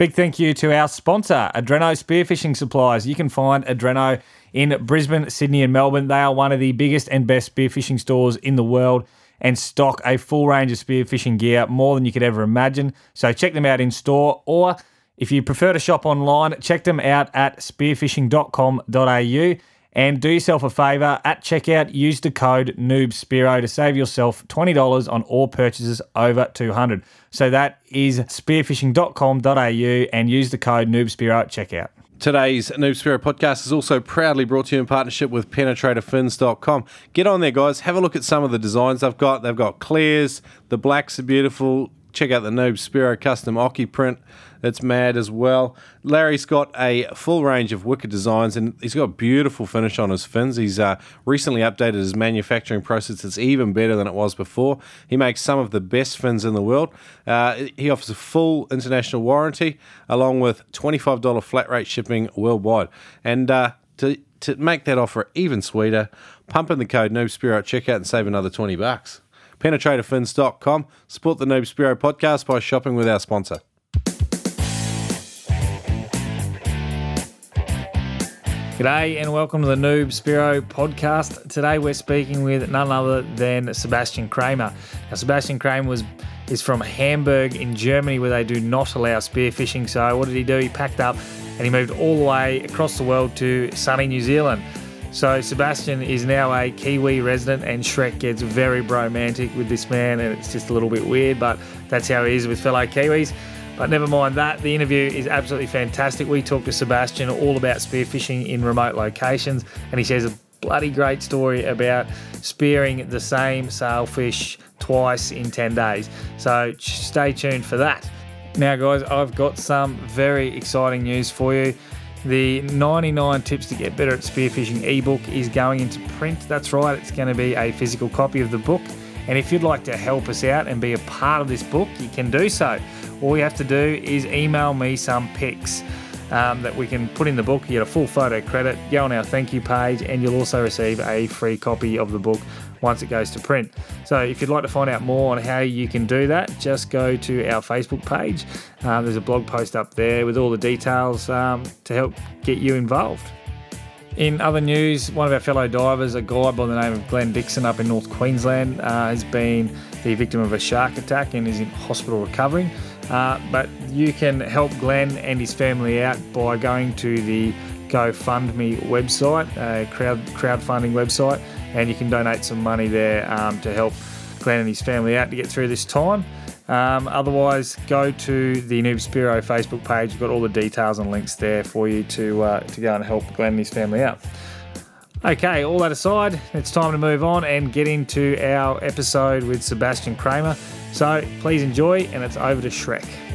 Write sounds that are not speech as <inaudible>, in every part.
Big thank you to our sponsor, Adreno Spearfishing Supplies. You can find Adreno in Brisbane, Sydney, and Melbourne. They are one of the biggest and best spearfishing stores in the world and stock a full range of spearfishing gear, more than you could ever imagine. So check them out in store, or if you prefer to shop online, check them out at spearfishing.com.au. And do yourself a favour at checkout, use the code NoobSpearo to save yourself $20 on all purchases over 200 So that is spearfishing.com.au and use the code NoobSpearo at checkout. Today's Noob Spearo podcast is also proudly brought to you in partnership with penetratorfins.com. Get on there, guys. Have a look at some of the designs they've got. They've got clears, the blacks are beautiful. Check out the Noob Spearo custom Oki print. It's mad as well. Larry's got a full range of wicked designs and he's got beautiful finish on his fins. He's uh, recently updated his manufacturing process. It's even better than it was before. He makes some of the best fins in the world. Uh, he offers a full international warranty along with $25 flat rate shipping worldwide. And uh, to, to make that offer even sweeter, pump in the code NoobSpearo at checkout and save another 20 bucks. PenetratorFins.com. Support the Noob Spearo podcast by shopping with our sponsor. G'day and welcome to the Noob Spearo podcast. Today we're speaking with none other than Sebastian Kramer. Now, Sebastian Kramer was is from Hamburg in Germany where they do not allow spearfishing. So what did he do? He packed up and he moved all the way across the world to sunny New Zealand. So Sebastian is now a Kiwi resident, and Shrek gets very romantic with this man, and it's just a little bit weird, but that's how he is with fellow Kiwis. But never mind that. The interview is absolutely fantastic. We talk to Sebastian all about spearfishing in remote locations, and he shares a bloody great story about spearing the same sailfish twice in 10 days. So stay tuned for that. Now, guys, I've got some very exciting news for you. The 99 Tips to Get Better at Spearfishing ebook is going into print. That's right, it's going to be a physical copy of the book. And if you'd like to help us out and be a part of this book, you can do so. All you have to do is email me some pics um, that we can put in the book. You get a full photo credit, go on our thank you page, and you'll also receive a free copy of the book once it goes to print. So if you'd like to find out more on how you can do that, just go to our Facebook page. Um, there's a blog post up there with all the details um, to help get you involved. In other news, one of our fellow divers, a guy by the name of Glenn Dixon up in North Queensland, uh, has been the victim of a shark attack and is in hospital recovering. Uh, but you can help Glenn and his family out by going to the GoFundMe website, a crowd crowdfunding website, and you can donate some money there um, to help Glenn and his family out to get through this time. Um, otherwise, go to the Noob Spearo Facebook page. We've got all the details and links there for you to uh, to go and help Glenn and his family out. Okay, all that aside, it's time to move on and get into our episode with Sebastian Kramer. So please enjoy, and it's over to Shrek.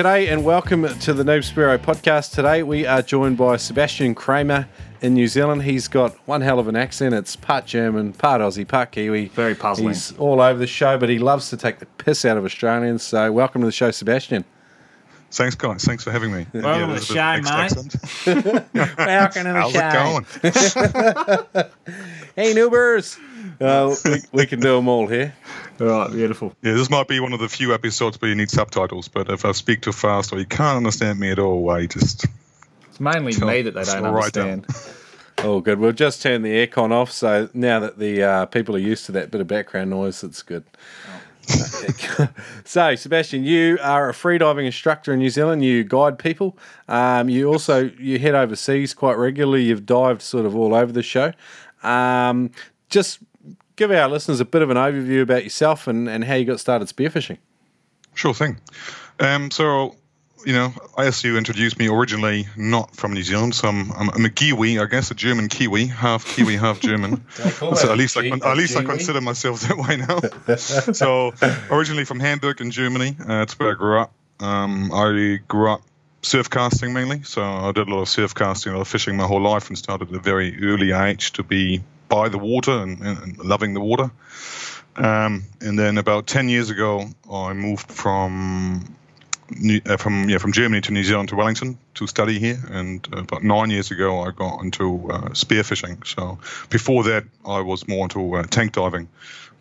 G'day and welcome to the Noob Spearo podcast. Today we are joined by Sebastian Kramer in New Zealand. He's got one hell of an accent. It's part German, part Aussie, part Kiwi. Very puzzling. He's all over the show, but he loves to take the piss out of Australians. So welcome to the show, Sebastian. Thanks, guys. Thanks for having me. Welcome to the a bit show, of extra mate. <laughs> Welcome to the How's show. it going? <laughs> Hey, Noobers! <laughs> Uh, we, we can do them all here. All right, beautiful. Yeah, this might be one of the few episodes where you need subtitles, but if I speak too fast or you can't understand me at all, I just It's mainly me that they don't slow right understand. <laughs> Oh, good. We'll just turn the aircon off, so now that the uh, people are used to that bit of background noise, it's good. <laughs> so, Sebastian, you are a freediving instructor in New Zealand. You guide people. Um, you also you head overseas quite regularly. You've dived sort of all over the show. Um, just give our listeners a bit of an overview about yourself and, and how you got started spearfishing. sure thing. Um, so, you know, you introduced me originally, not from New Zealand, so I'm, I'm, I'm a Kiwi, I guess, a German Kiwi, half Kiwi, half <laughs> German. so at least I at least I consider myself that way now. <laughs> so originally from Hamburg in Germany, uh, that's where I grew up. Um, I grew up surf casting mainly, so I did a lot of surf casting, a lot of fishing my whole life, and started at a very early age to be by the water and, and, loving the water. Um, and then about ten years ago, I moved from uh, from yeah from Germany to New Zealand to Wellington to study here, and uh, about nine years ago I got into uh, spearfishing. So before that I was more into uh, tank diving.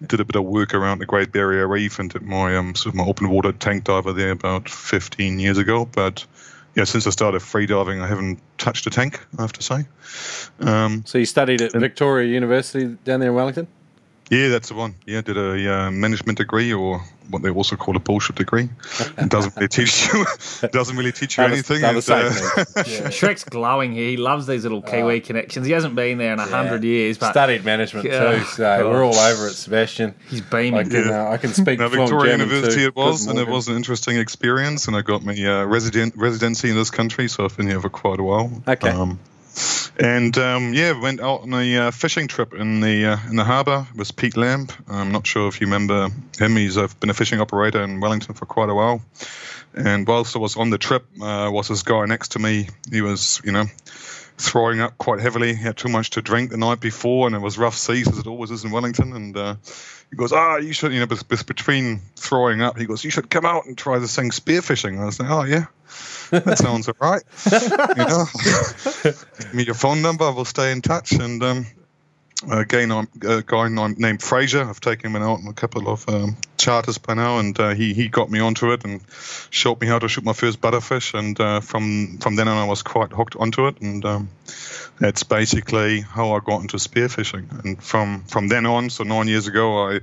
Did a bit of work around the Great Barrier Reef and did my um, sort of my open water tank diver there about 15 years ago. But yeah, since I started free diving, I haven't touched a tank. I have to say. Um, so you studied at Victoria University down there in Wellington. Yeah, that's the one. Yeah, did a uh, management degree or what they also call a bullshit degree. It doesn't really teach you. <laughs> doesn't really teach you anything. And, uh, yeah. <laughs> Shrek's glowing here. He loves these little Kiwi uh, connections. He hasn't been there in a yeah. hundred years. But studied management too, so <laughs> we're all over it, Sebastian. He's beaming. I can, uh, I can speak. Now, Victoria University it was, and it was an interesting experience. And I got my uh, resident residency in this country, so I've been here for quite a while. Okay. Um, and um, yeah, went out on a uh, fishing trip in the uh, in the harbour with Pete Lamb. I'm not sure if you remember him. He's uh, been a fishing operator in Wellington for quite a while. And whilst I was on the trip, uh, was this guy next to me. He was, you know, throwing up quite heavily. He had too much to drink the night before, and it was rough seas as it always is in Wellington. And uh, he goes, "Ah, you should, you know, between throwing up, he goes, you should come out and try this thing spearfishing." And I was like, "Oh yeah." that sounds all right. <laughs> you know, <laughs> give me your phone number. We'll stay in touch. And um, I'm a guy named Fraser. I've taken him out on a couple of um, charters by now, and uh, he he got me onto it and showed me how to shoot my first butterfish. And uh, from from then on, I was quite hooked onto it, and um, that's basically how I got into spearfishing. And from from then on, so nine years ago, I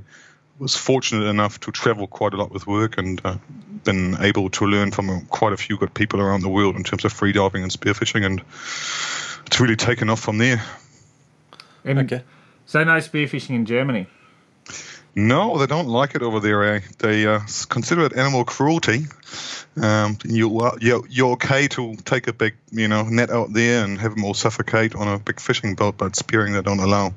was fortunate enough to travel quite a lot with work and uh, been able to learn from quite a few good people around the world in terms of freediving and spearfishing, and it's really taken off from there. Okay. So no spearfishing in Germany. No, they don't like it over there. Eh? They uh, consider it animal cruelty. Um, you, uh, you're, you're okay to take a big, you know, net out there and have them all suffocate on a big fishing boat, but spearing they don't allow,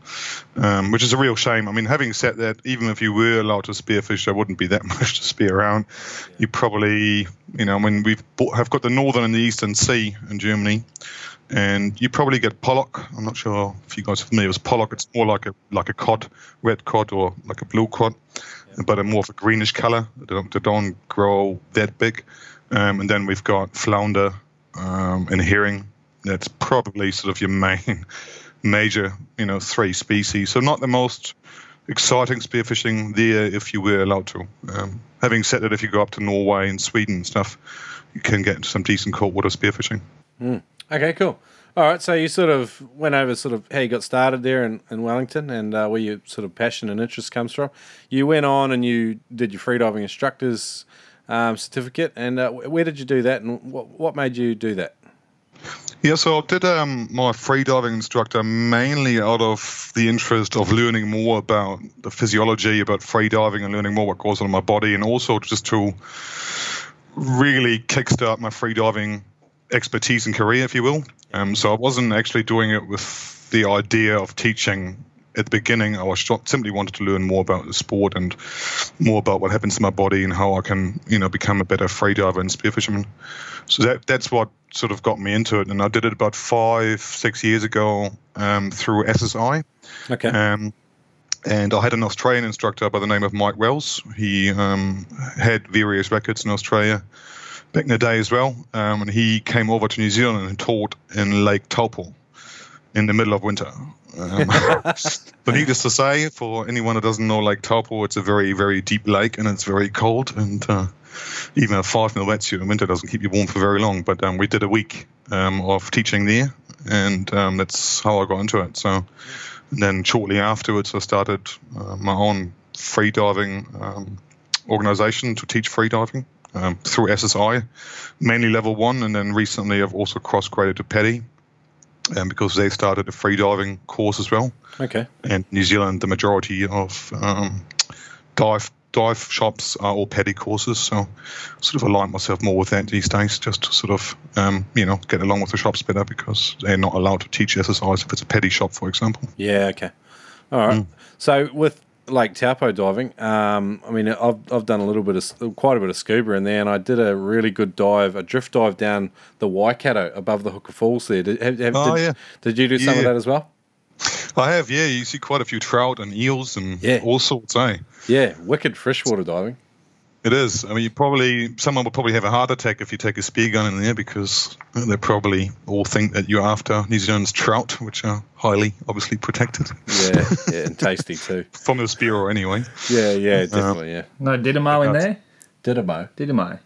um, which is a real shame. I mean, having said that, even if you were allowed to spearfish, there wouldn't be that <laughs> much to spear around. You probably, you know, when we've bought, have got the northern and the eastern sea in Germany, and you probably get pollock. I'm not sure if you guys are familiar with pollock. It's more like a like a cod, red cod, or like a blue cod, yeah. but a more of a greenish color. They don't, they don't grow that big. Um, and then we've got flounder um, and herring. That's probably sort of your main <laughs> major, you know, three species. So not the most exciting spearfishing there if you were allowed to. Um, having said that, if you go up to Norway and Sweden and stuff, you can get into some decent cold water spearfishing. Mm. Okay, cool. All right, so you sort of went over sort of how you got started there in, in Wellington and uh, where your sort of passion and interest comes from. You went on and you did your freediving instructor's um, certificate, and uh, where did you do that, and what, what made you do that? Yeah, so I did um, my freediving instructor mainly out of the interest of learning more about the physiology, about freediving, and learning more what goes on in my body, and also just to really kickstart my freediving expertise and career, if you will. Um, so I wasn't actually doing it with the idea of teaching at the beginning. I was simply wanted to learn more about the sport and more about what happens to my body and how I can, you know, become a better freediver and spearfisherman. So that that's what sort of got me into it, and I did it about five, six years ago um, through SSI. Okay. Um, and I had an Australian instructor by the name of Mike Wells. He um, had various records in Australia back in the day as well. Um, and he came over to New Zealand and taught in Lake Taupo in the middle of winter. Um, <laughs> but needless to say, for anyone who doesn't know Lake Taupo, it's a very, very deep lake and it's very cold. And uh, even a five mil wetsuit in winter doesn't keep you warm for very long. But um, we did a week um, of teaching there, and um, that's how I got into it. So then shortly afterwards, I started uh, my own freediving um, organization to teach freediving um, through SSI, mainly level one, and then recently I've also cross graded to PADI, um, because they started a freediving course as well. Okay. And New Zealand, the majority of um, dive dive shops are all PADI courses, so sort of align myself more with that these days, just to sort of um, you know get along with the shops better because they're not allowed to teach SSIs if it's a PADI shop, for example. Yeah. Okay. All right. Mm. So with Lake Taupo diving. Um, I mean, I've, I've done a little bit of quite a bit of scuba in there, and I did a really good dive, a drift dive down the Waikato above the Huka Falls. There, did, have, have, oh, did, yeah. did you do some yeah. of that as well? I have, yeah. You see quite a few trout and eels and yeah. all sorts, eh? Yeah, wicked freshwater diving. It is. I mean, you probably someone will probably have a heart attack if you take a spear gun in there because they probably all think that you're after New Zealand's trout, which are highly obviously protected. Yeah, yeah, <laughs> and tasty too. From the spear, or anyway. Yeah, yeah, definitely. yeah. No Didymo in there. Didymo. Didymo.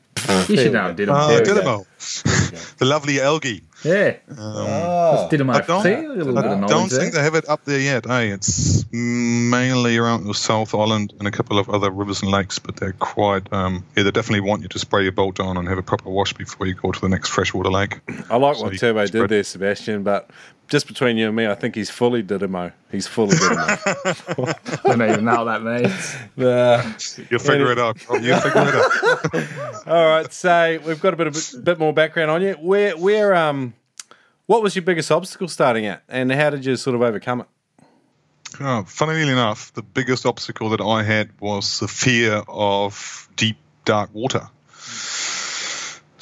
You should know Didymo. Ah, There <laughs> the lovely algae. Yeah. Oh, That's Didymo. I don't, See, a little bit of I don't there. think they have it up there yet. Eh? It's mainly around the South Island and a couple of other rivers and lakes, but they're quite. Um, yeah, they definitely want you to spray your boat down and have a proper wash before you go to the next freshwater lake. I like So what you Turbo did spread- there, Sebastian, but just between you and me, I think he's fully Didymo. He's fully Didymo. <laughs> I don't even know that means. Uh, You'll figure it out. Oh, You'll figure it out. <laughs> all right, so we've got a bit of bit more background on you. Where, where, um, what was your biggest obstacle starting at, and how did you sort of overcome it? Oh, funnily enough, the biggest obstacle that I had was the fear of deep, dark water.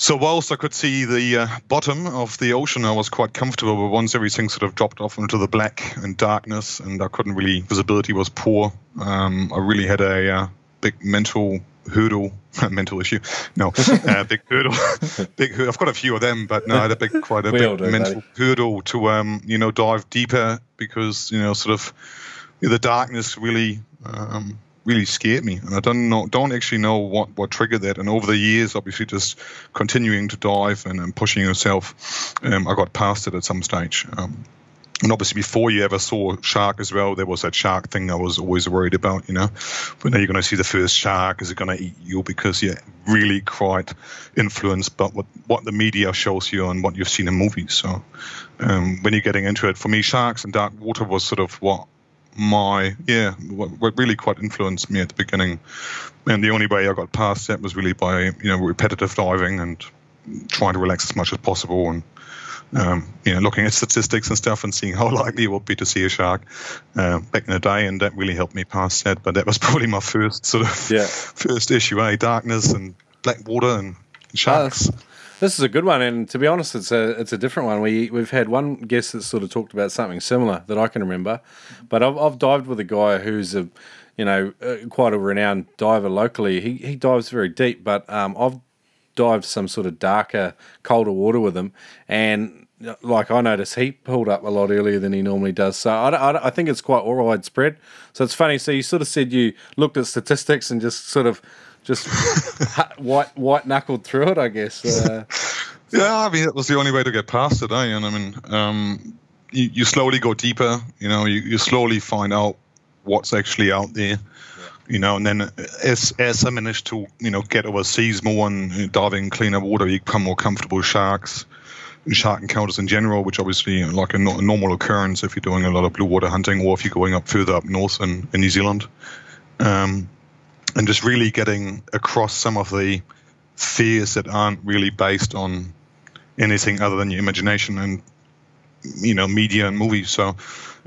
So whilst I could see the uh, bottom of the ocean, I was quite comfortable. But once everything sort of dropped off into the black and darkness, and I couldn't really visibility was poor, um, I really had a uh, big mental hurdle, a <laughs> mental issue. No, <laughs> uh, big hurdle, <laughs> big. hur- I've got a few of them, but no, I had a big, quite a We big do, mental buddy. hurdle to, um, you know, dive deeper because you know, sort of the darkness really um, really scared me, and I don't know, don't actually know what what triggered that. And over the years, obviously, just continuing to dive and, and pushing yourself, um, I got past it at some stage. Um, and obviously, before you ever saw shark as well, there was that shark thing I was always worried about. You know, But now you're going to see the first shark? Is it going to eat you? Because you're really quite influenced by what what the media shows you and what you've seen in movies. So, um, when you're getting into it, for me, sharks and dark water was sort of what my yeah what, what really quite influenced me at the beginning. And the only way i got past that was really by you know repetitive diving and trying to relax as much as possible and um, you know looking at statistics and stuff and seeing how <laughs> likely it would be to see a shark uh, back in the day. And that really helped me past that. But that was <laughs> probably my first sort of Yeah. <laughs> first issue eh? Darkness and black water and sharks This is a good one, and to be honest, it's a it's a different one. We we've had one guest that sort of talked about something similar that I can remember, but I've I've dived with a guy who's a you know uh, quite a renowned diver locally. He he dives very deep, but um, I've dived some sort of darker, colder water with him, and uh, like I noticed, he pulled up a lot earlier than he normally does. So I, I, I think it's quite widespread. So it's funny. So you sort of said you looked at statistics and just sort of just white white knuckled through it, I guess. Uh, <laughs> Yeah, I mean it was the only way to get past it, eh? And I mean, um, you, you slowly go deeper. You know, you, you slowly find out what's actually out there. You know, and then as as I managed to you know get overseas more and diving in cleaner water, you become more comfortable with sharks shark encounters in general, which obviously like a, no- a normal occurrence if you're doing a lot of blue water hunting or if you're going up further up north in, in New Zealand. Um, and just really getting across some of the fears that aren't really based on anything other than your imagination and you know media and movies. So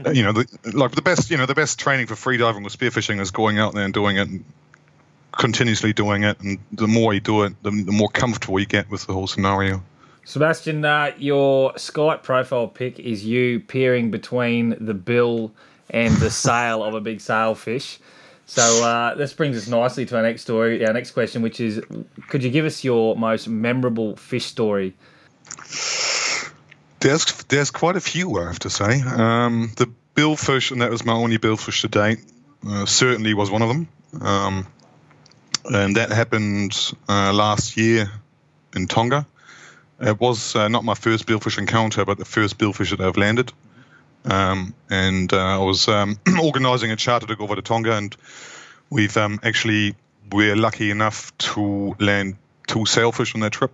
uh, you know, the, like the best you know the best training for freediving with spearfishing is going out there and doing it. And, continuously doing it and the more you do it the, the more comfortable you get with the whole scenario Sebastian, uh, your Skype profile pic is you peering between the bill and the sail of a big sailfish. So uh, this brings us nicely to our next story, our next question, which is: Could you give us your most memorable fish story? There's there's quite a few, I have to say. Um, the billfish, and that was my only billfish to date, uh, certainly was one of them. Um, and that happened uh, last year in Tonga. It was uh, not my first billfish encounter, but the first billfish that I've landed. Um, and uh, I was um, <clears throat> organising a charter to go over to Tonga, and we've um, actually we're lucky enough to land two sailfish on that trip,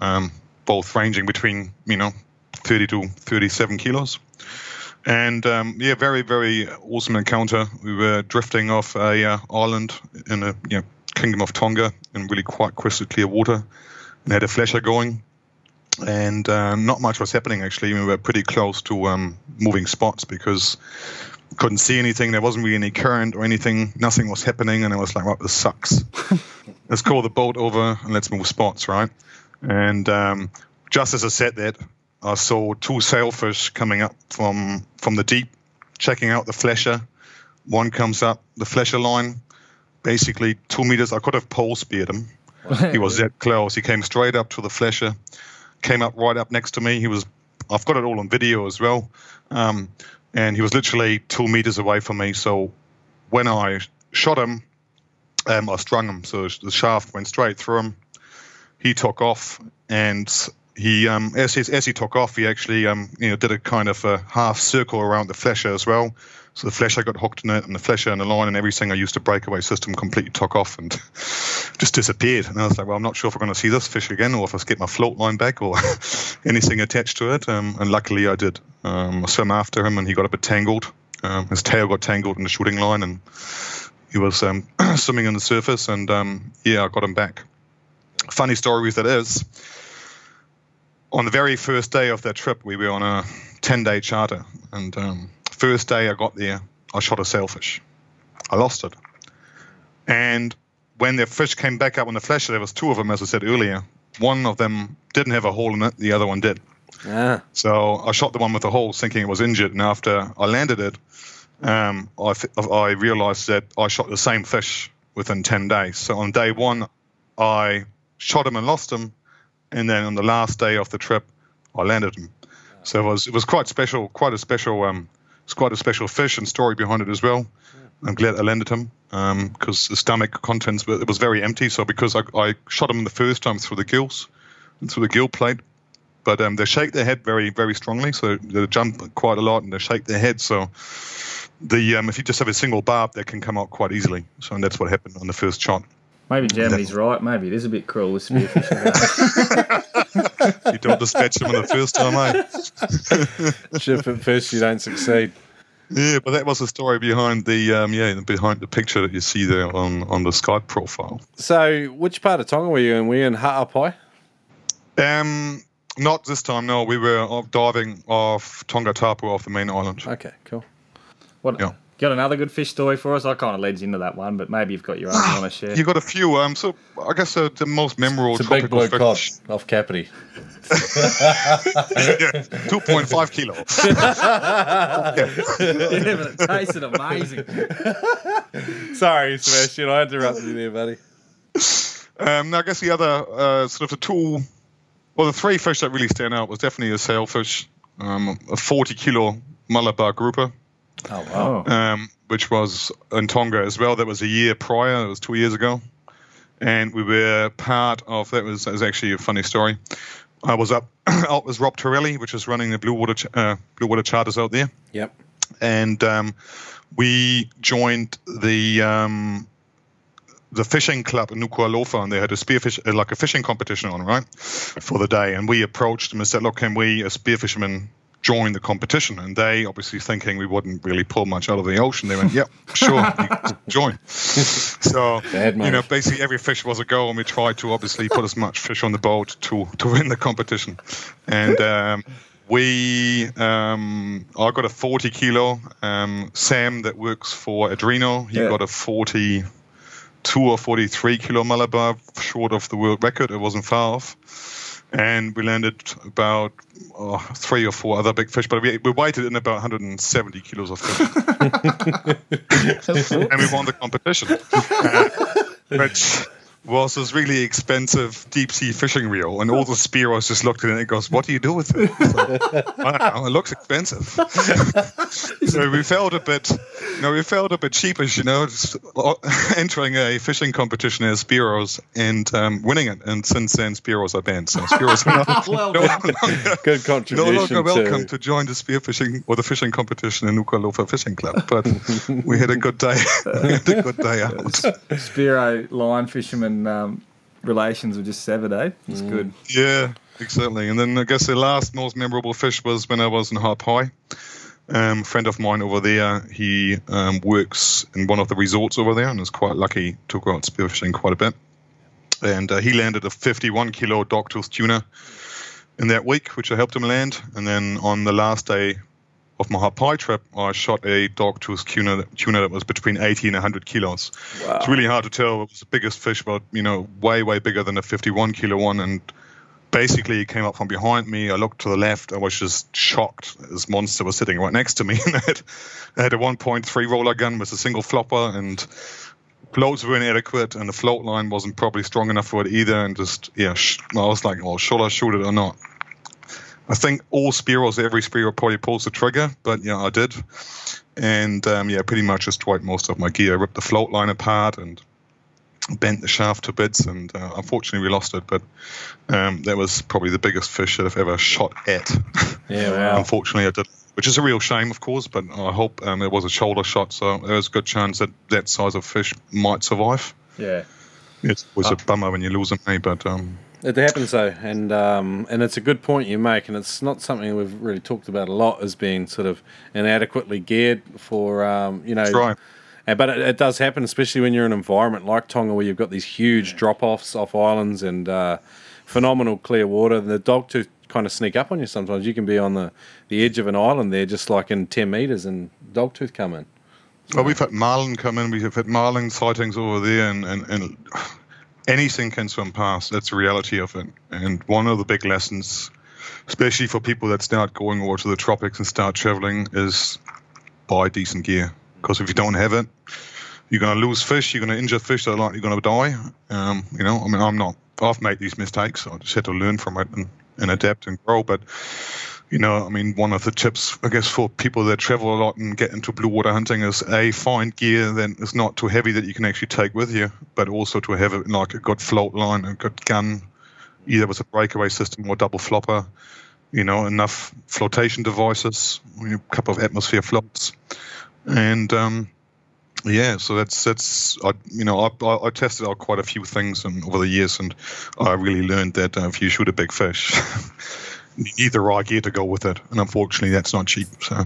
um, both ranging between you know 30 to 37 kilos. And um, yeah, very very awesome encounter. We were drifting off a uh, island in a you know, kingdom of Tonga in really quite crystal clear water, and had a flasher going. And uh, not much was happening actually. We were pretty close to um, moving spots because couldn't see anything. There wasn't really any current or anything. Nothing was happening, and I was like, "Well, this sucks. <laughs> let's call the boat over and let's move spots, right?" And um, just as I said that, I saw two sailfish coming up from from the deep, checking out the flasher. One comes up the flasher line, basically two meters. I could have pole speared him. he was <laughs> that close. He came straight up to the flasher, came up right up next to me. He was, I've got it all on video as well. Um, and he was literally two meters away from me. So when I shot him, um, I strung him. So the shaft went straight through him. He took off, and he, um, as, he as he took off, he actually, um, you know, did a kind of a half circle around the flasher as well. So the flasher got hooked in it, and the flasher and the line and everything I used to breakaway system completely took off and <laughs> just disappeared. And I was like, well, I'm not sure if we're going to see this fish again, or if I get my float line back, or <laughs> anything attached to it. Um, and luckily, I did. Um, I swam after him, and he got a bit tangled. Um, his tail got tangled in the shooting line, and he was um, <clears throat> swimming on the surface. And um, yeah, I got him back. Funny story with that is, on the very first day of that trip, we were on a 10 day charter. And um, first day I got there, I shot a sailfish. I lost it. And when the fish came back up on the flasher, there was two of them, as I said earlier. One of them didn't have a hole in it, the other one did. Ah. So I shot the one with the hole, thinking it was injured. And after I landed it, um, I, I realized that I shot the same fish within 10 days. So on day one, I shot him and lost him. And then on the last day of the trip, I landed him. So it was it was quite special, quite a special um, it's quite a special fish and story behind it as well. I'm glad I landed him because um, the stomach contents it was very empty. So because I, I shot him the first time through the gills and through the gill plate, but um, they shake their head very very strongly. So they jump quite a lot and they shake their head. So the um, if you just have a single barb, they can come out quite easily. So and that's what happened on the first shot. Maybe Germany's right. Maybe it is a bit cruel, this spearfish. <laughs> <laughs> <laughs> you don't dispatch them on the first time, eh? <laughs> Ship at first, you don't succeed. Yeah, but that was the story behind the um, yeah behind the picture that you see there on, on the Skype profile. So, which part of Tonga were you in? Were you in Ha'apai? Um, not this time. No, we were diving off Tongatapu off the main island. Okay, cool. What? Yeah. Got another good fish story for us? I kind of leads into that one, but maybe you've got your own you want to share. You've got a few. Um, so I guess uh, the most memorable. It's a big blue cod off Kapiti. <laughs> yeah, two point five kilo. yeah. <laughs> yeah, but it tasted amazing. <laughs> Sorry, Sebastian, I interrupted you there, buddy. Um, I guess the other uh, sort of the two, well, the three fish that really stand out was definitely a sailfish, um, a forty kilo Malabar grouper. Oh wow! Um, which was in Tonga as well. That was a year prior. It was two years ago, and we were part of. That was, that was actually a funny story. I was up <clears throat> out with Rob Torelli, which is running the Blue Water uh, Blue Water charters out there. Yep. And um, we joined the um, the fishing club in Nuku'alofa, and they had a spearfish uh, like a fishing competition on right for the day. And we approached them and said, "Look, can we, as spearfishermen, join the competition. And they, obviously thinking we wouldn't really pull much out of the ocean, they went, "Yep, sure, <laughs> join." So you know, basically every fish was a go, and we tried to obviously put as much fish on the boat to to win the competition. And um, we, um, I got a 40 kilo. Um, Sam that works for Adreno, he yeah. got a 42 or 43 kilo Malabar, short of the world record. It wasn't far off and we landed about oh, three or four other big fish, but we, we weighted in about 170 kilos of fish. <laughs> and we won the competition. <laughs> Uh, which was this really expensive deep sea fishing reel, and all the spearos just looked at it and goes, "What do you do with it?" Like, know, it looks expensive. <laughs> so we felt a bit, you know, we felt a bit cheapish, you know, uh, <laughs> entering a fishing competition as spearos and um, winning it. And since then, spearos are banned. So spearos are not, <laughs> well no longer, good contribution. No longer welcome to, to join the spearfishing or the fishing competition in Nuku'alofa Fishing Club. But we had a good day. we had a good day out. Spearo line fisherman um, relations were just severed, eh? It's mm. good. Yeah, exactly. And then I guess the last most memorable fish was when I was in Ha'apai. Um, a friend of mine over there, he um, works in one of the resorts over there and is quite lucky to go out spearfishing quite a bit. And uh, he landed a 51 kilo dogtooth tuna in that week, which I helped him land. And then on the last day of my Ha'apai trip, I shot a dog dogtooth tuna, tuna that was between 80 and 100 kilos. Wow. It's really hard to tell. It was the biggest fish, but you know, way way bigger than a 51 kilo one. And basically, it came up from behind me. I looked to the left. I was just shocked. This monster was sitting right next to me, <laughs> and I had, I had a 1.3 roller gun with a single flopper and floats were inadequate, and the float line wasn't probably strong enough for it either. And just yeah, sh- I was like, oh, well, should I shoot it or not? I think all Spearos, every Spearo probably pulls the trigger, but yeah, I did. And um, yeah, pretty much just wiped most of my gear. I ripped the float line apart and bent the shaft to bits, and uh, unfortunately we lost it. But um, that was probably the biggest fish that I've ever shot at. Yeah, <laughs> wow. unfortunately, I did, which is a real shame, of course. But I hope um, it was a shoulder shot, so there's a good chance that that size of fish might survive. Yeah. It was a bummer when you lose them, eh? but um, It happens though, and um, and it's a good point you make, and it's not something we've really talked about a lot as being sort of inadequately geared for um, you know. Right. But it, it does happen, especially when you're in an environment like Tonga where you've got these huge drop offs off islands and uh, phenomenal clear water. And the dogtooth kind of sneak up on you sometimes. You can be on the, the edge of an island there, just like in 10 metres, and dog tooth come in. Well, we've had marlin come in. We've had marlin sightings over there, and, and, and anything can swim past. That's the reality of it. And one of the big lessons, especially for people that start going over to the tropics and start traveling, is buy decent gear. Because if you don't have it, you're going to lose fish. You're going to injure fish are likely going to die. Um, you know, I mean, I'm not. I've made these mistakes. I just had to learn from it and, and adapt and grow. But you know, I mean, one of the tips, I guess, for people that travel a lot and get into blue water hunting is a find gear that is not too heavy that you can actually take with you, but also to have like a good float line, a good gun, either with a breakaway system or double flopper. You know, enough flotation devices, a couple of atmosphere floats, and um, yeah, so that's that's I, you know I, I, I tested out quite a few things and over the years, and I really learned that uh, if you shoot a big fish. <laughs> need the right gear to go with it, and unfortunately, that's not cheap. So.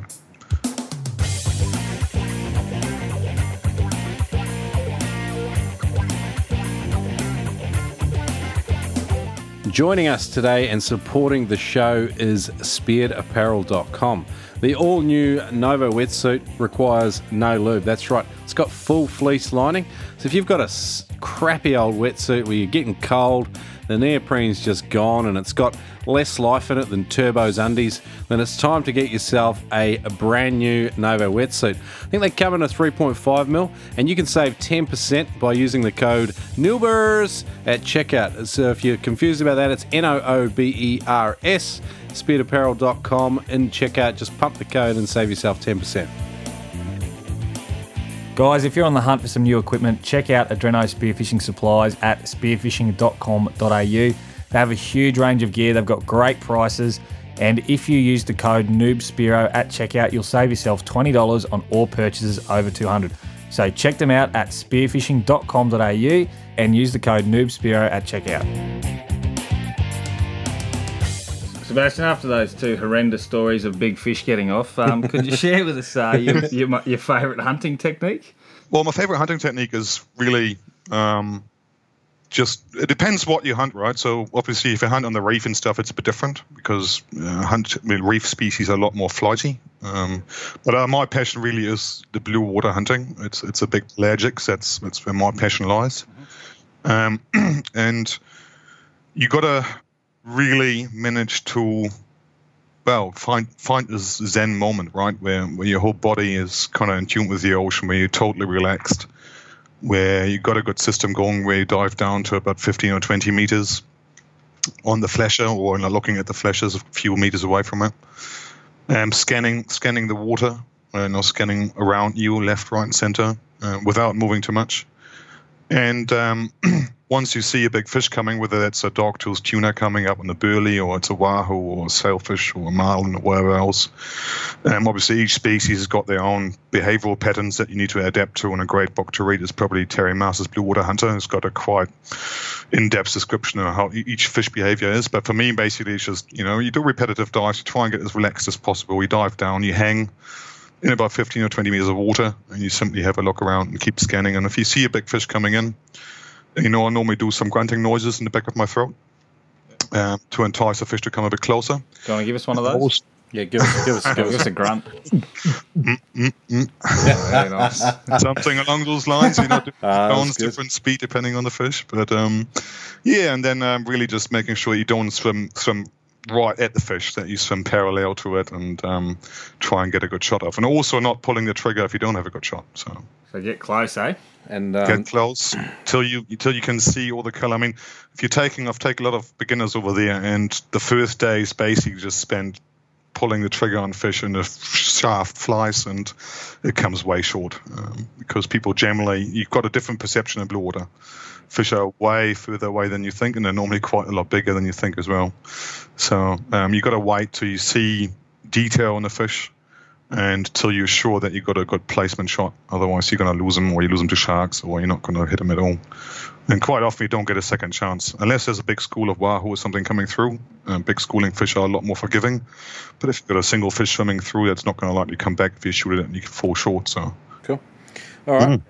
Joining us today and supporting the show is spearedapparel.com. The all new Nova wetsuit requires no lube. That's right, it's got full fleece lining. So if you've got a crappy old wetsuit where you're getting cold, the neoprene's just gone and it's got less life in it than Turbo's undies, then it's time to get yourself a brand new Novo wetsuit. I think they come in a 3.5 mil, and you can save 10% by using the code NOOBERS at checkout. So if you're confused about that, it's N O O B E R S, spearedapparel.com. In checkout, just pump the code and save yourself 10%. Guys, if you're on the hunt for some new equipment, check out Adreno Spearfishing Supplies at spearfishing.com.au. They have a huge range of gear, they've got great prices, and if you use the code NoobSpearo at checkout, you'll save yourself $20 on all purchases over 200 So check them out at spearfishing.com.au and use the code NoobSpearo at checkout. Sebastian, after those two horrendous stories of big fish getting off, um, <laughs> could you share with us uh, your, your, your favourite hunting technique? Well, my favorite hunting technique is really um, just it depends what you hunt, right? So obviously, if you hunt on the reef and stuff, it's a bit different because uh, hunt I mean, reef species are a lot more flighty. Um, but uh, my passion really is the blue water hunting. It's it's a big pelagics. That's that's where my passion lies. Um, <clears throat> and you got to really manage to well find find this zen moment right? Where, where your whole body is kind of in tune with the ocean where you're totally relaxed where you've got a good system going where you dive down to about 15 or 20 meters on the flasher or know, looking at the flashes a few meters away from it. Um, scanning scanning the water uh, you know, scanning around you left right and center uh, without moving too much. And um, <clears throat> once you see a big fish coming, whether that's a dogtooth tuna coming up on the burley, or it's a wahoo, or a sailfish, or a marlin, or whatever else, um, obviously each species has got their own behavioral patterns that you need to adapt to. And a great book to read is probably Terry Maas' Blue Water Hunter. It's got a quite in-depth description of how each fish behavior is. But for me, basically, it's just you know you do repetitive dives, you try and get as relaxed as possible. You dive down, you hang in about 15 or 20 meters of water, and you simply have a look around and keep scanning. And if you see a big fish coming in, you know, I normally do some grunting noises in the back of my throat um, to entice the fish to come a bit closer. Do you want to give us one of those? Yeah, give us, give us, Give us a grunt. Mm, Very nice. Something along those lines, you know, <laughs> different Ah, that's tones, different speed depending on the fish. But um, yeah, and then um, really just making sure you don't swim swim right at the fish, that you swim parallel to it and um, try and get a good shot off. And also not pulling the trigger if you don't have a good shot. So So get close, eh? And um, get close till you till you can see all the color. I mean, if you're taking, I've taken a lot of beginners over there, and the first day is basically just spent pulling the trigger on fish and the shaft flies and it comes way short um, because people generally you've got a different perception of blue water fish are way further away than you think and they're normally quite a lot bigger than you think as well so um, you've got to wait till you see detail on the fish and till you're sure that you've got a good placement shot. Otherwise, you're going to lose them, or you lose them to sharks, or you're not going to hit them at all. And quite often, you don't get a second chance unless there's a big school of wahoo or something coming through. Uh, big schooling fish are a lot more forgiving, but if you've got a single fish swimming through, that's not going to likely come back if you shoot it and you fall short. So cool. All right. Mm.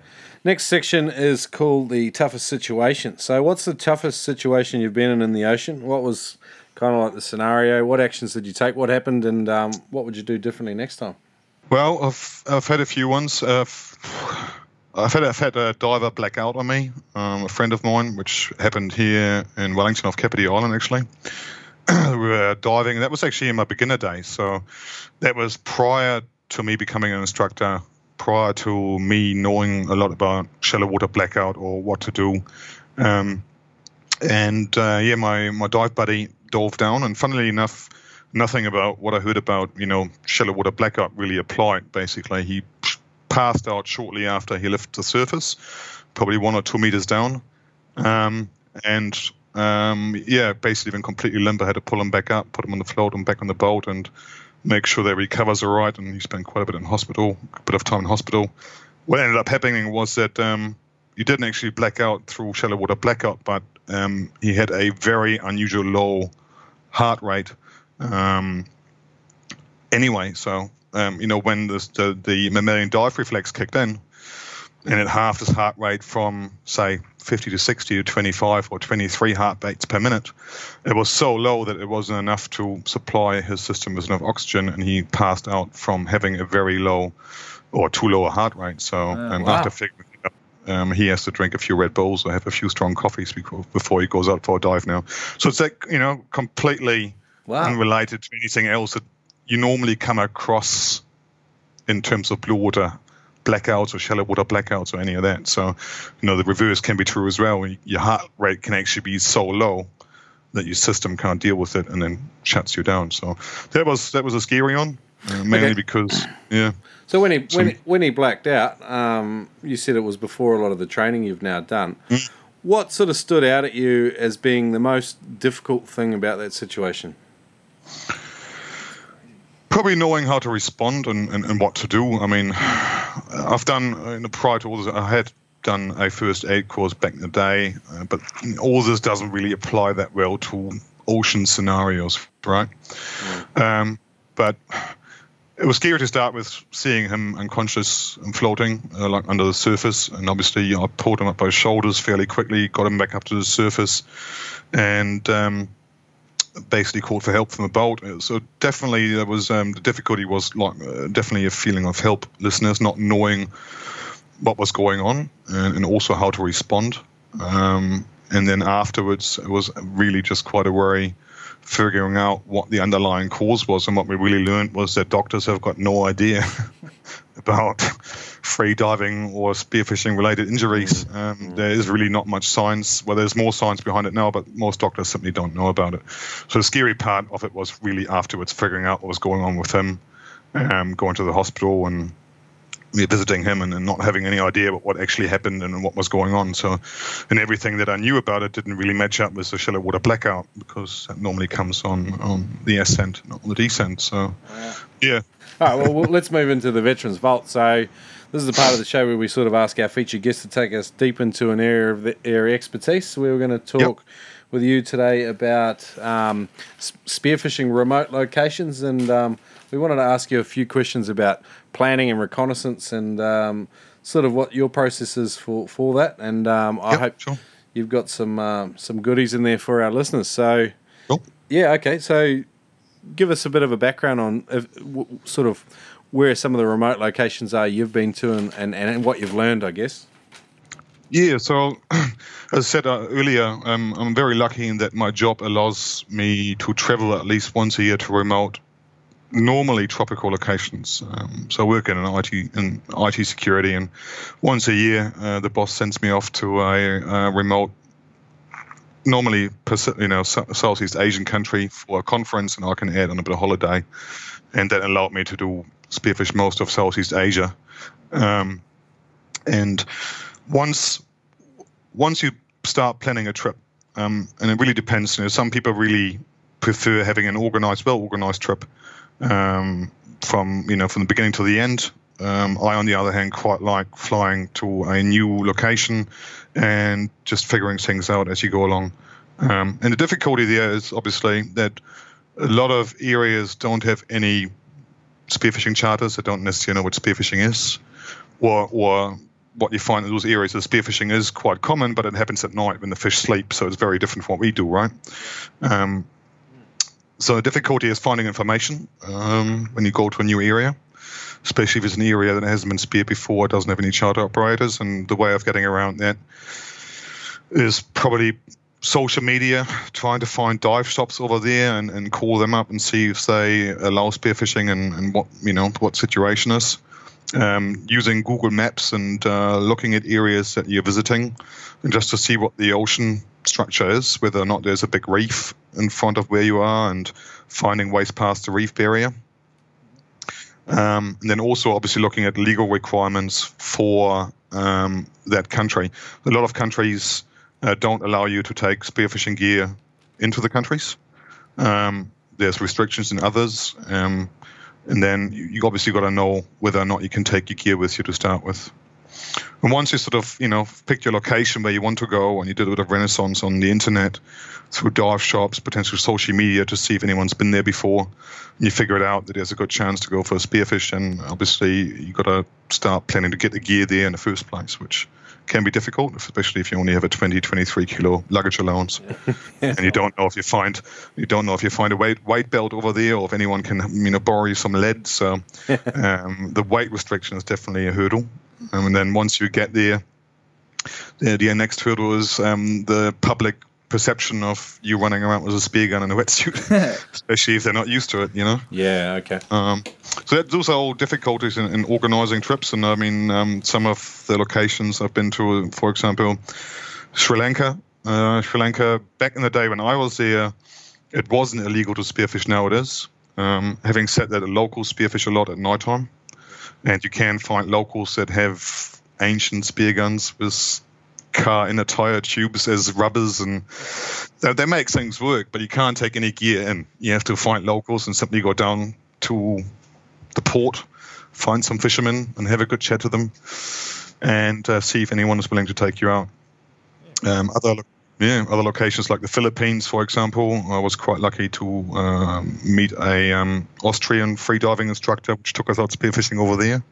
Next section is called the toughest situation. So, what's the toughest situation you've been in in the ocean? What was kind of like the scenario? What actions did you take? What happened? And um, what would you do differently next time? Well, I've I've had a few ones. Uh, I've had I've had a diver black out on me, um, a friend of mine, which happened here in Wellington off Kapiti Island actually. <clears throat> we were diving. And that was actually in my beginner days, so that was prior to me becoming an instructor, prior to me knowing a lot about shallow water blackout or what to do. Um, and uh, yeah, my my dive buddy dove down, and funnily enough nothing about what I heard about, you know, shallow water blackout really applied. Basically, he passed out shortly after he left the surface, probably one or two meters down, um, and um, yeah, basically been completely limp. I had to pull him back up, put him on the float and back on the boat, and make sure that he recovers all right. And he spent quite a bit in hospital, a bit of time in hospital. What ended up happening was that um, he didn't actually black out through shallow water blackout, but um, he had a very unusual low heart rate um, anyway, so um, you know when the, the, the mammalian dive reflex kicked in, and it halved his heart rate from say 50 to 60 to 25 or 23 heartbeats per minute. It was so low that it wasn't enough to supply his system with enough oxygen, and he passed out from having a very low or too low a heart rate. So oh, um, wow. after figuring um, he has to drink a few Red Bulls or have a few strong coffees before, before he goes out for a dive now. So it's like, you know, completely wow. unrelated to anything else that you normally come across in terms of blue water blackouts or shallow water blackouts or any of that. So, you know, the reverse can be true as well. Your heart rate can actually be so low that your system can't deal with it and then shuts you down. So that was that was a scary one, uh, mainly okay. because yeah. So when he so, when he, when he blacked out, um, you said it was before a lot of the training you've now done. Mm. What sort of stood out at you as being the most difficult thing about that situation? Probably knowing how to respond and, and, and what to do. I mean, I've done in the prior to all this, I had done a first aid course back in the day, uh, but all this doesn't really apply that well to ocean scenarios, right? Um, but it was scary to start with seeing him unconscious and floating uh, like under the surface and obviously i pulled him up by his shoulders fairly quickly got him back up to the surface and um, basically called for help from the boat. So definitely there was um, the difficulty was like uh, definitely a feeling of helplessness, not knowing what was going on, and, and also how to respond. Um, and then afterwards, it was really just quite a worry figuring out what the underlying cause was. And what we really learned was that doctors have got no idea <laughs> about free diving or spearfishing related injuries. Mm. Um, mm. there is really not much science. Well, there's more science behind it now, but most doctors simply don't know about it. So the scary part of it was really afterwards figuring out what was going on with him, um, going to the hospital and visiting him and, and, not having any idea about what actually happened and what was going on. So, and everything that I knew about it didn't really match up with the shallow water blackout because that normally comes on on the ascent, not on the descent. So, yeah. yeah. All right. Well, let's move into the veterans vault. So, this is the part of the show where we sort of ask our featured guests to take us deep into an area of the area expertise. We were going to talk. Yep. With you today about um, spearfishing remote locations, and um, we wanted to ask you a few questions about planning and reconnaissance, and um, sort of what your process is for for that. And um, I hope sure. you've got some um, some goodies in there for our listeners. So, cool. yeah, okay. So, give us a bit of a background on if, w- sort of where some of the remote locations are you've been to and, and, and what you've learned, I guess. Yeah, so <clears throat> as I said uh, earlier, um, I'm very lucky in that my job allows me to travel at least once a year to remote normally tropical locations. Um, so I work in an IT in IT security, and once a year, uh, the boss sends me off to a, a remote, normally you know Southeast Asian country for a conference, and I can add on a bit of holiday, and that allowed me to do spearfish most of Southeast Asia, um, and once once you start planning a trip, um, and it really depends. You know, some people really prefer having an organized, well organized trip um, from you know from the beginning to the end. Um, I, on the other hand, quite like flying to a new location and just figuring things out as you go along. Um, and the difficulty there is obviously that a lot of areas don't have any spearfishing charters. They don't necessarily know what spearfishing is, or or what you find in those areas spearfishing is quite common, but it happens at night when the fish sleep, so it's very different from what we do, right? Um, so the difficulty is finding information um, when you go to a new area, especially if it's an area that hasn't been speared before, doesn't have any charter operators, and the way of getting around that is probably social media, trying to find dive shops over there and, and call them up and see if they allow spearfishing and, and what you know what situation is. Um, using Google Maps and uh, looking at areas that you're visiting, and just to see what the ocean structure is, whether or not there's a big reef in front of where you are, and finding ways past the reef barrier. Um, and then also obviously looking at legal requirements for um, that country. A lot of countries uh, don't allow you to take spearfishing gear into the countries. Um, there's restrictions in others, um, and then you, obviously got to know whether or not you can take your gear with you to start with. And once you sort of, you know, pick your location where you want to go and you did a bit of renaissance on the internet through dive shops, potentially social media to see if anyone's been there before, and you figure it out that there's a good chance to go for a spearfish, and obviously you got to start planning to get the gear there in the first place, which can be difficult, especially if you only have a 20, 23 kilo luggage allowance, <laughs> and you don't know if you find you don't know if you find a weight weight belt over there, or if anyone can you know borrow you some lead. So <laughs> um, the weight restriction is definitely a hurdle. Um, and then once you get there, the, the next hurdle is um, the public perception of you running around with a spear gun and a wetsuit, <laughs> especially if they're not used to it, you know? Yeah, okay. Um, so that, those are all difficulties in, in organizing trips. And I mean, um, some of the locations I've been to, for example, Sri Lanka. Uh, Sri Lanka, back in the day when I was there, it wasn't illegal to spearfish. Now it is. Um, having said that, the locals spearfish a lot at night time and you can find locals that have ancient spear guns with car inner tire tubes as rubbers and they make things work but you can't take any gear in. You have to find locals and simply go down to the port find some fishermen and have a good chat to them and uh, see if anyone is willing to take you out. Um, other yeah, other locations like the Philippines, for example, I was quite lucky to uh, meet a um, Austrian freediving instructor, which took us out spearfishing over there.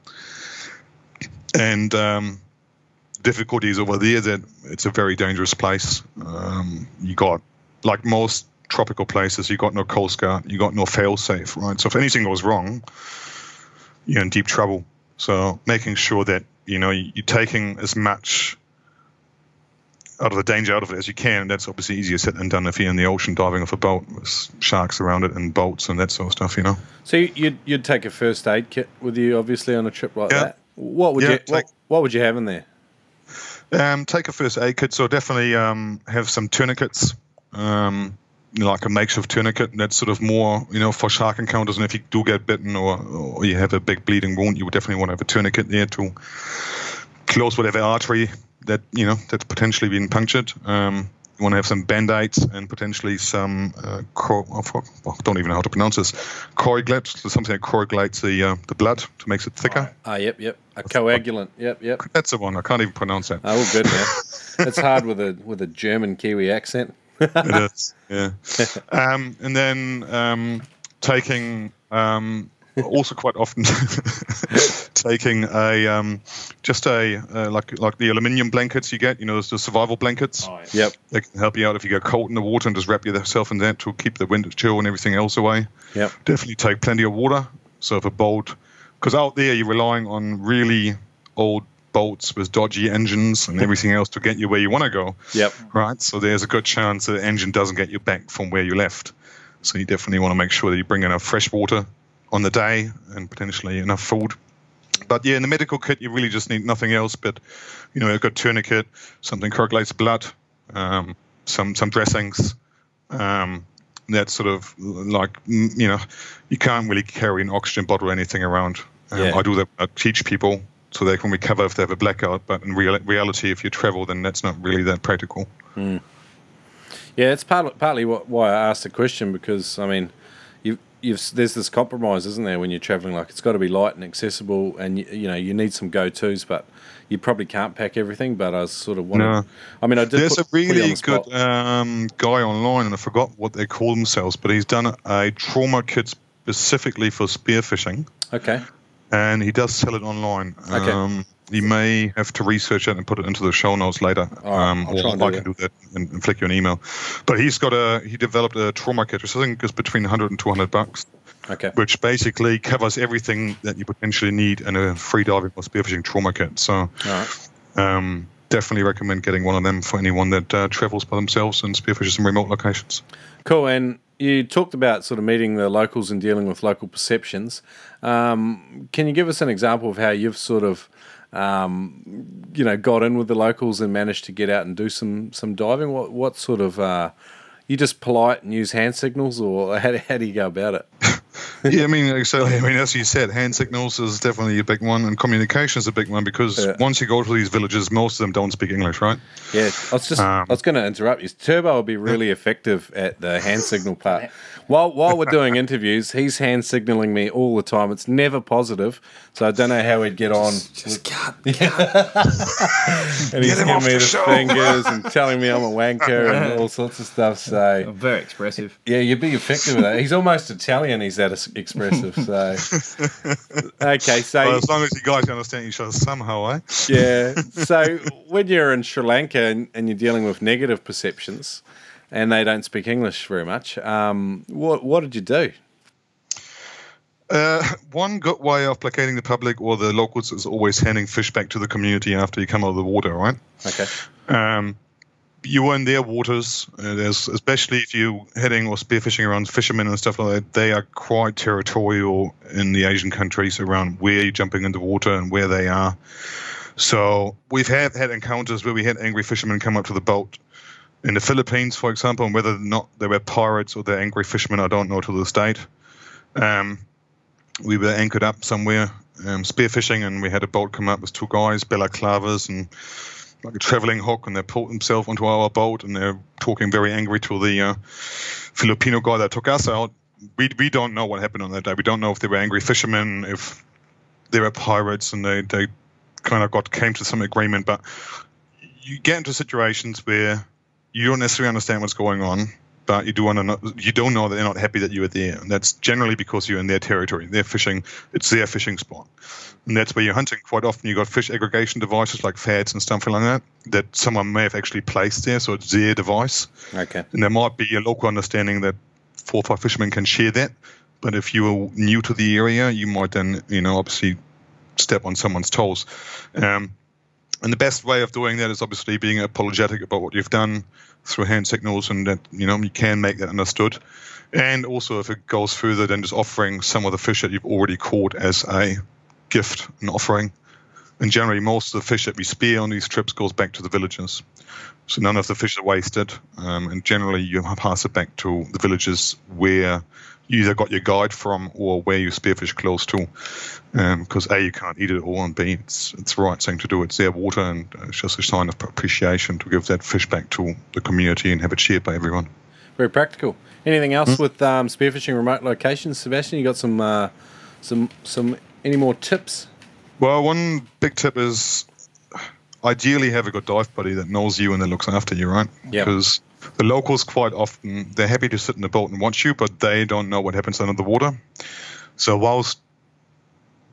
And um, difficulties over there that it's a very dangerous place. Um, you got like most tropical places, you got no coast guard, you got no fail safe, right? So if anything goes wrong, you're in deep trouble. So making sure that you know you're taking as much out of the danger out of it as you can. That's obviously easier said than done if you're in the ocean diving off a boat with sharks around it and boats and that sort of stuff, you know. So you'd you'd take a first aid kit with you, obviously, on a trip like yeah. that. What would yeah, you take, what, what, would you have in there? Um, take a first aid kit. So definitely um, have some tourniquets. Um, like a makeshift tourniquet that's sort of more, you know, for shark encounters. And if you do get bitten or, or you have a big bleeding wound, you would definitely want to have a tourniquet there to close whatever artery that you know that's potentially been punctured. Um, you want to have some band-aids and potentially some uh, cor- well, I don't even know how to pronounce this coagulate, so something that coagulates the uh, the blood to makes it thicker. Ah, uh, yep, yep, a coagulant. Yep, yep. That's the one. I can't even pronounce that. Oh, good man. it's hard with a with a German Kiwi accent. it is, yeah. <laughs> Um, and then um, taking um, also quite often <laughs> taking a um, just a uh, like like the aluminium blankets you get, you know, the survival blankets. Oh, yeah. Yep, they can help you out if you get cold in the water and just wrap yourself in that to keep the wind chill and everything else away. Yep. Definitely take plenty of water. So if a boat, because out there you're relying on really old boats with dodgy engines and everything else to get you where you want to go. Yep. Right. So there's a good chance that the engine doesn't get you back from where you left. So you definitely want to make sure that you bring enough fresh water on the day and potentially enough food. But yeah, in the medical kit, you really just need nothing else. But you know, a good tourniquet, something coagulates blood, um, some some dressings. Um, that sort of like you know, you can't really carry an oxygen bottle or anything around. Um, yeah. I do that. I teach people so they can recover if they have a blackout. But in real, reality, if you travel, then that's not really that practical. Mm. Yeah, it's partly, partly why I asked the question because I mean, you've there's this compromise, isn't there, when you're traveling? Like it's got to be light and accessible, and you, you know you need some go tos, but you probably can't pack everything. But I sort of wondering. No. I mean, I did. There's put, a really good um, guy online, and I forgot what they call themselves, but he's done a trauma kit specifically for spearfishing. Okay and he does sell it online. Okay. Um, he may have to research it and put it into the show notes later. um, or I can do that and, and, flick you an email. But he's got a he developed a trauma kit, which I think is between 100 and 200 bucks. Okay. Which basically covers everything that you potentially need in a free diving or spearfishing trauma kit. So, right. um, definitely recommend getting one of them for anyone that uh, travels by themselves and spearfishes in remote locations. Cool. And you talked about sort of meeting the locals and dealing with local perceptions. Um, can you give us an example of how you've sort of, um, you know, got in with the locals and managed to get out and do some some diving? What what sort of uh, you just polite and use hand signals, or <laughs> how, how do you go about it? <laughs> yeah, I mean, exactly. I mean, as you said, hand signals is definitely a big one, and communication is a big one because yeah. once you go to these villages, most of them don't speak English, right? Yeah, I was just, um, I was going to interrupt you. Turbo will be really effective at the hand signal part. While while we're doing <laughs> interviews, he's hand signaling me all the time. It's never positive, so I don't know how he'd get on. Just, just <laughs> cut, and he's giving me the, the fingers and telling me I'm a wanker and all sorts of stuff. So very expressive. Yeah, you'd be effective with that. He's almost Italian. He's that expressive. So <laughs> okay, so well, as long as you guys understand each other somehow, eh? Yeah. <laughs> So when you're in Sri Lanka and, and you're dealing with negative perceptions and they don't speak English very much. Um, what what did you do? Uh, one good way of placating the public or the locals is always handing fish back to the community after you come out of the water, right? Okay. Um, you are in their waters. Uh, there's especially if you're heading or spearfishing around fishermen and stuff like that. They are quite territorial in the Asian countries around where you're jumping into water and where they are. So we've had had encounters where we had angry fishermen come up to the boat in the Philippines, for example, and whether or not they were pirates or they're angry fishermen, I don't know to this date. Um, we were anchored up somewhere um, spearfishing, and we had a boat come up with two guys, balaclavas and like a traveling hook, and they pulled themselves onto our boat, and they're talking very angry to the uh, Filipino guy that took us out. We we don't know what happened on that day. We don't know if they were angry fishermen, if they were pirates, and they they kind of got came to some agreement. But you get into situations where you don't necessarily understand what's going on, but you do want to know, you don't know that they're not happy that you are there. And that's generally because you're in their territory. They're fishing, it's their fishing spot. And that's where you're hunting. Quite often you've got fish aggregation devices like FADS and stuff like that that someone may have actually placed there, so it's their device. Okay. And there might be a local understanding that four or five fishermen can share that. But if you're new to the area, you might then, you know, obviously step on someone's toes. Um, and the best way of doing that is obviously being apologetic about what you've done through hand signals, and that you know you can make that understood. And also, if it goes further than just offering some of the fish that you've already caught as a gift and offering. And generally, most of the fish that we spear on these trips goes back to the villages. So none of the fish are wasted. Um, and generally, you pass it back to the villages where you either got your guide from or where you spearfish close to. Because um, A, you can't eat it all, and B, it's, it's the right thing to do. It's their water, and it's just a sign of appreciation to give that fish back to the community and have it shared by everyone. Very practical. Anything else mm-hmm. with um, spearfishing remote locations, Sebastian? You got some, uh, some, some, any more tips? Well, one big tip is ideally have a good dive buddy that knows you and that looks after you, right? Yeah. Because the locals quite often they're happy to sit in the boat and watch you, but they don't know what happens under the water. So whilst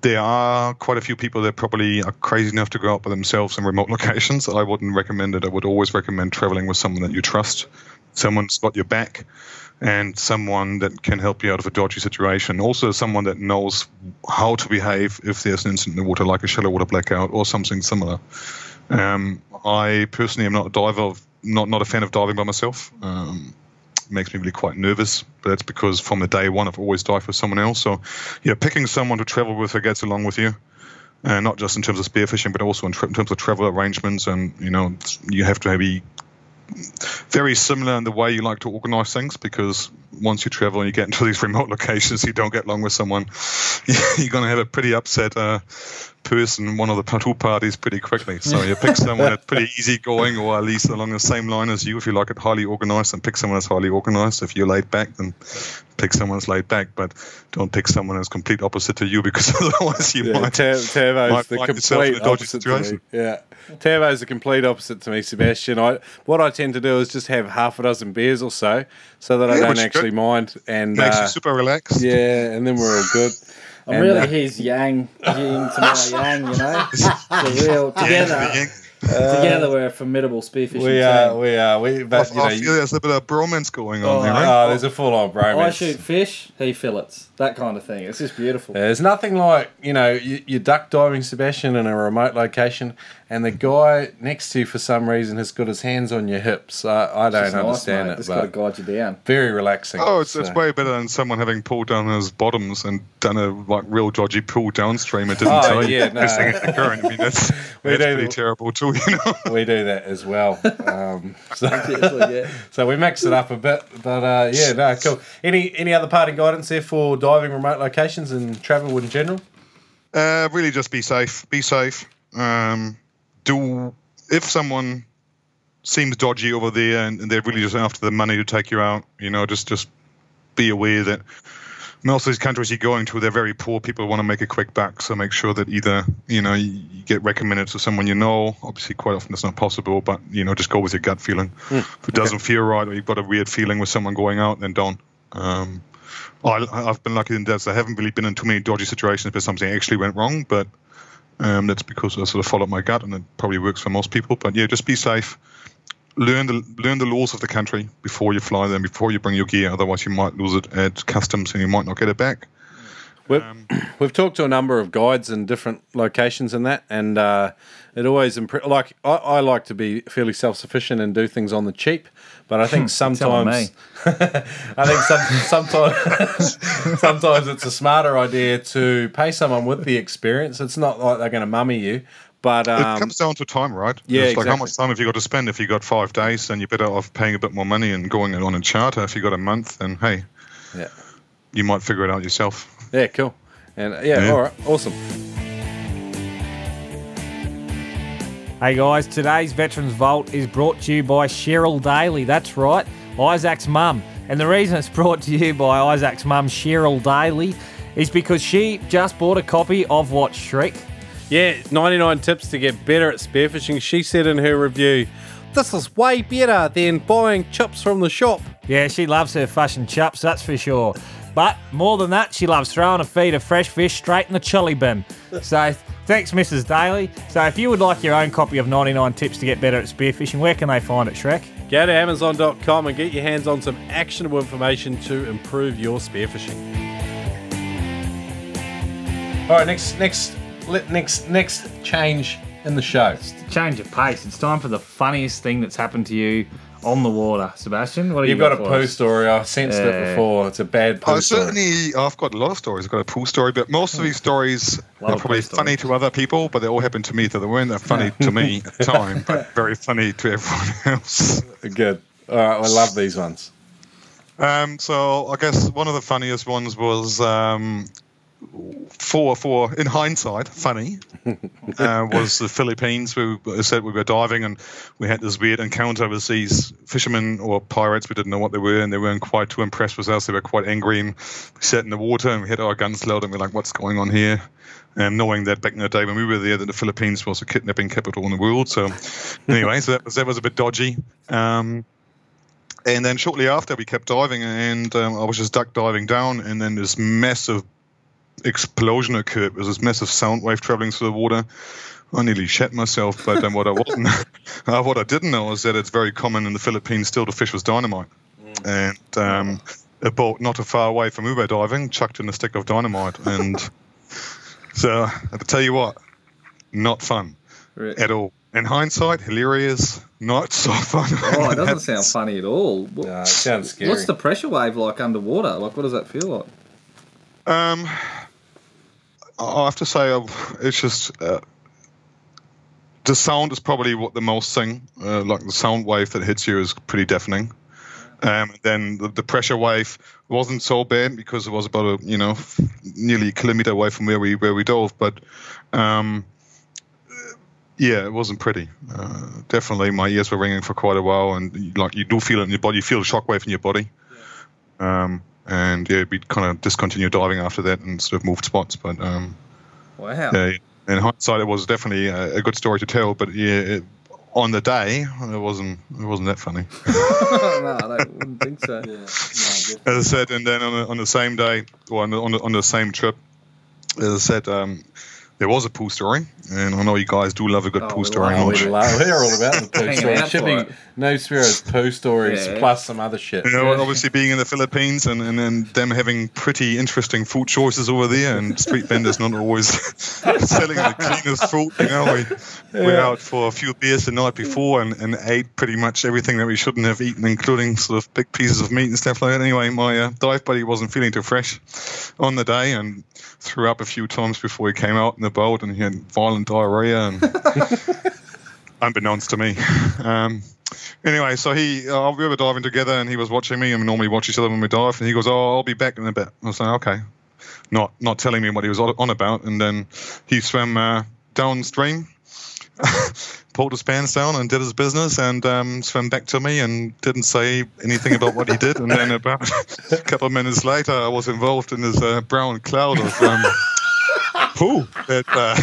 there are quite a few people that probably are crazy enough to go out by themselves in remote <laughs> locations, I wouldn't recommend it. I would always recommend traveling with someone that you trust, someone's got your back, and someone that can help you out of a dodgy situation. Also, someone that knows how to behave if there's an incident in the water, like a shallow water blackout or something similar. Um, I personally am not a diver, not not a fan of diving by myself. Um, makes me really quite nervous. But that's because from the day one, I've always dived with someone else. So, yeah, picking someone to travel with who gets along with you, uh, not just in terms of spearfishing, but also in, tra- in terms of travel arrangements. And you know, you have to be very similar in the way you like to organize things because once you travel and you get into these <laughs> remote locations, you don't get along with someone, <laughs> you're going to have a pretty upset uh, person, one of the two parties, pretty quickly. So you pick someone that's pretty easygoing or at least along the same line as you if you like it highly organized, and pick someone that's highly organized. If you're laid back, then pick someone that's laid back, but don't pick someone that's complete opposite to you because <laughs> otherwise you Yeah, might. Ter- Turbo's might the find yourself in complete a dodgy opposite to me. situation. Yeah, Turbo's the complete opposite to me, Sebastian. I what I tend to do is just have half a dozen beers or so, so that I don't actually good. mind. And Makes uh, you super relaxed. yeah, and then we're all good. I'm And, really uh, his yang, yin to my yang, you know. <laughs> The real together. Yeah, together, we're a formidable spearfishing we team. are, we are, we. I, But you know, I feel there's a bit of bromance going on Oh, there, right? Eh? oh, there's a full on bromance. I shoot fish, he fillets. That kind of thing. It's just beautiful. There's nothing like you know you, you're duck diving, Sebastian, in a remote location, and the guy next to you for some reason has got his hands on your hips. I, I don't It's nice, understand mate. it, Just got to but guide you down. very relaxing. Oh, it's, it's way better than someone having pulled down his bottoms and done a like real dodgy pull downstream and didn't Oh, tell you yeah, <laughs> no. missing the current. I mean, that's, We that's pretty terrible too, you know. <laughs> we do that as well. <laughs> Um, so, yeah. <laughs> so we mix it up a bit, but uh, yeah, no, cool. Any any other parting guidance there for diving remote locations and travel in general? Uh, really, just be safe. Be safe. Um, do if someone seems dodgy over there and, and they're really just after the money to take you out, you know, just just be aware that most of these countries you're going to, they're very poor. People want to make a quick buck, so make sure that either you know you, get recommended to someone you know. Obviously, quite often it's not possible, but you know, just go with your gut feeling. if it doesn't feel right, or you've got a weird feeling with someone going out, then don't. Um, I, I've been lucky in that I haven't really been in too many dodgy situations where something actually went wrong, but um, that's because I sort of followed my gut, and it probably works for most people. But yeah, just be safe. Learn the learn the laws of the country before you fly them, before you bring your gear. Otherwise, you might lose it at customs, and you might not get it back. We've, <clears throat> we've talked to a number of guides in different locations and that, and uh, it always impre- like I, I like to be fairly self sufficient and do things on the cheap, but I think <laughs> telling sometimes <laughs> I think some, sometimes <laughs> sometimes it's a smarter idea to pay someone with the experience. It's not like they're going to mummy you, but it um, comes down to time, right? yeah, it's like how much time have you got to spend? If you got five days, then you're better off paying a bit more money and going on a charter. If you got a month, then hey, yeah, you might figure it out yourself. yeah, cool, and uh, yeah, Yeah. all right, awesome. Hey guys, today's Veterans Vault is brought to you by Cheryl Daly. That's right, Isaac's mum. And the reason it's <laughs> brought to you by Isaac's mum, Cheryl Daly, is because she just bought a copy of what Shrek. Yeah, 99 tips to get better at spearfishing. She said in her review, This is way better than buying chips from the shop. Yeah, she loves her fish and chips, that's for sure. But more than that, she loves throwing a feed of fresh fish straight in the chili bin. So thanks, Mrs. Daly. So if you would like your own copy of 99 Tips to get better at spearfishing, where can they find it, Shrek? Go to Amazon.com and get your hands on some actionable information to improve your spearfishing. All right, next, next, let- next, next change in the show. Change of pace. It's time for the funniest thing that's happened to you on the water, Sebastian. What do You've you got a for poo us? story. I've sensed it before. It's a bad poo I story. certainly, I've got a lot of stories. I've got a pool story, but most of these stories are probably pool stories. funny to other people, but they all happened to me, so they weren't that funny to me at the <laughs> time, but very funny to everyone else. Good. All right, I love these ones. Um, so I guess one of the funniest ones was um, for for in hindsight funny <laughs> uh, was the Philippines. We I said we were diving and we had this weird encounter with these fishermen or pirates. We didn't know what they were and they weren't quite too impressed with us. They were quite angry and we sat in the water and we had our guns loaded and we're like, what's going on here? And knowing that back in the day when we were there, that the Philippines was a kidnapping capital in the world. So <laughs> anyway, so that was that was a bit dodgy. Um, and then shortly after, we kept diving, and um, I was just duck diving down, and then this massive explosion occurred. There was this massive sound wave traveling through the water. I nearly shat myself, but um, what I wasn't, <laughs> uh, what I didn't know is that it's very common in the Philippines still to fish with dynamite, and um, a boat not too far away from Uber diving chucked in a stick of dynamite, and <laughs> so I have tell you what, not fun Right. at all. in hindsight, hilarious. Not so fun. Oh, it doesn't sound funny at all. What- No, it sounds scary. What's the pressure wave like underwater? Like, what does that feel like? Um, I have to say, it's just uh, the sound is probably what the most thing. Uh, like the sound wave that hits you is pretty deafening. Um, then the, the pressure wave wasn't so bad because it was about a you know nearly a kilometer away from where we where we dove, but um, yeah, it wasn't pretty. Uh, definitely, my ears were ringing for quite a while, and like you do feel it in your body. You feel the shockwave in your body. Um, and yeah, we kind of discontinued diving after that and sort of moved spots. But um, Wow. yeah, in hindsight, it was definitely a, a good story to tell. But yeah, it, on the day, it wasn't it wasn't that funny. <laughs> no, I don't, wouldn't think so. As I said, and then on the, on the same day, or on the, on the, on the same trip, as I said, um, there was a pool story, and I know you guys do love a good Oh, pool we story. love don't we love, we're all about the poo Hanging stories. out Should be NoobSpearo's poo stories Yeah. plus some other shit. You know, obviously being in the Philippines and, and then them having pretty interesting food choices over there, and street vendors not always <laughs> selling the cleanest food. You know, we were out for a few beers the night before and, and ate pretty much everything that we shouldn't have eaten, including sort of big pieces of meat and stuff like that. Anyway, my uh, dive buddy wasn't feeling too fresh on the day and threw up a few times before he came out in the boat, and he had violent diarrhea and <laughs> unbeknownst to me. Um, Anyway, so he, uh, we were diving together, and he was watching me, and we normally watch each other when we dive. And he goes, "Oh, I'll be back in a bit." I was like, "Okay," not not telling me what he was on about. And then he swam uh, downstream, <laughs> pulled his pants down, and did his business, and um, swam back to me, and didn't say anything about what he did. And then about <laughs> a couple of minutes later, I was involved in this uh, brown cloud of. Um, Poo. That, uh,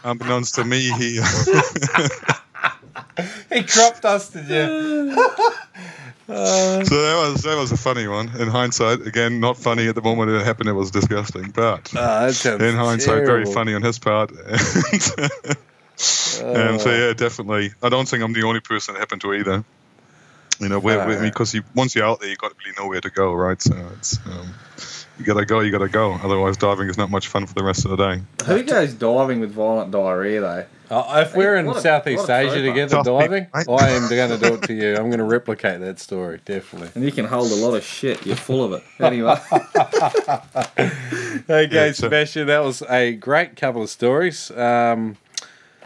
<laughs> unbeknownst to me, he <laughs> He crop dusted you. <laughs> So that was that was a funny one. In hindsight, again, not funny at the moment it happened. It was disgusting, but sounds in hindsight, very funny on his part. And, and so yeah, definitely. I don't think I'm the only person that happened to either. You know, where, where, Uh. because you, once you're out there, you've got to really know where to go, right? So it's um, you gotta go, you gotta go. Otherwise, diving is not much fun for the rest of the day. Who goes diving with violent diarrhea though? Oh, if we're in a- Southeast Asia throwback. together Tough diving, people, I am going to do it to you. I'm going to replicate that story, definitely. And you can hold a lot of shit. You're full of it. <laughs> Anyway, <laughs> Okay, Yeah, Sebastian, that was a great couple of stories. Um,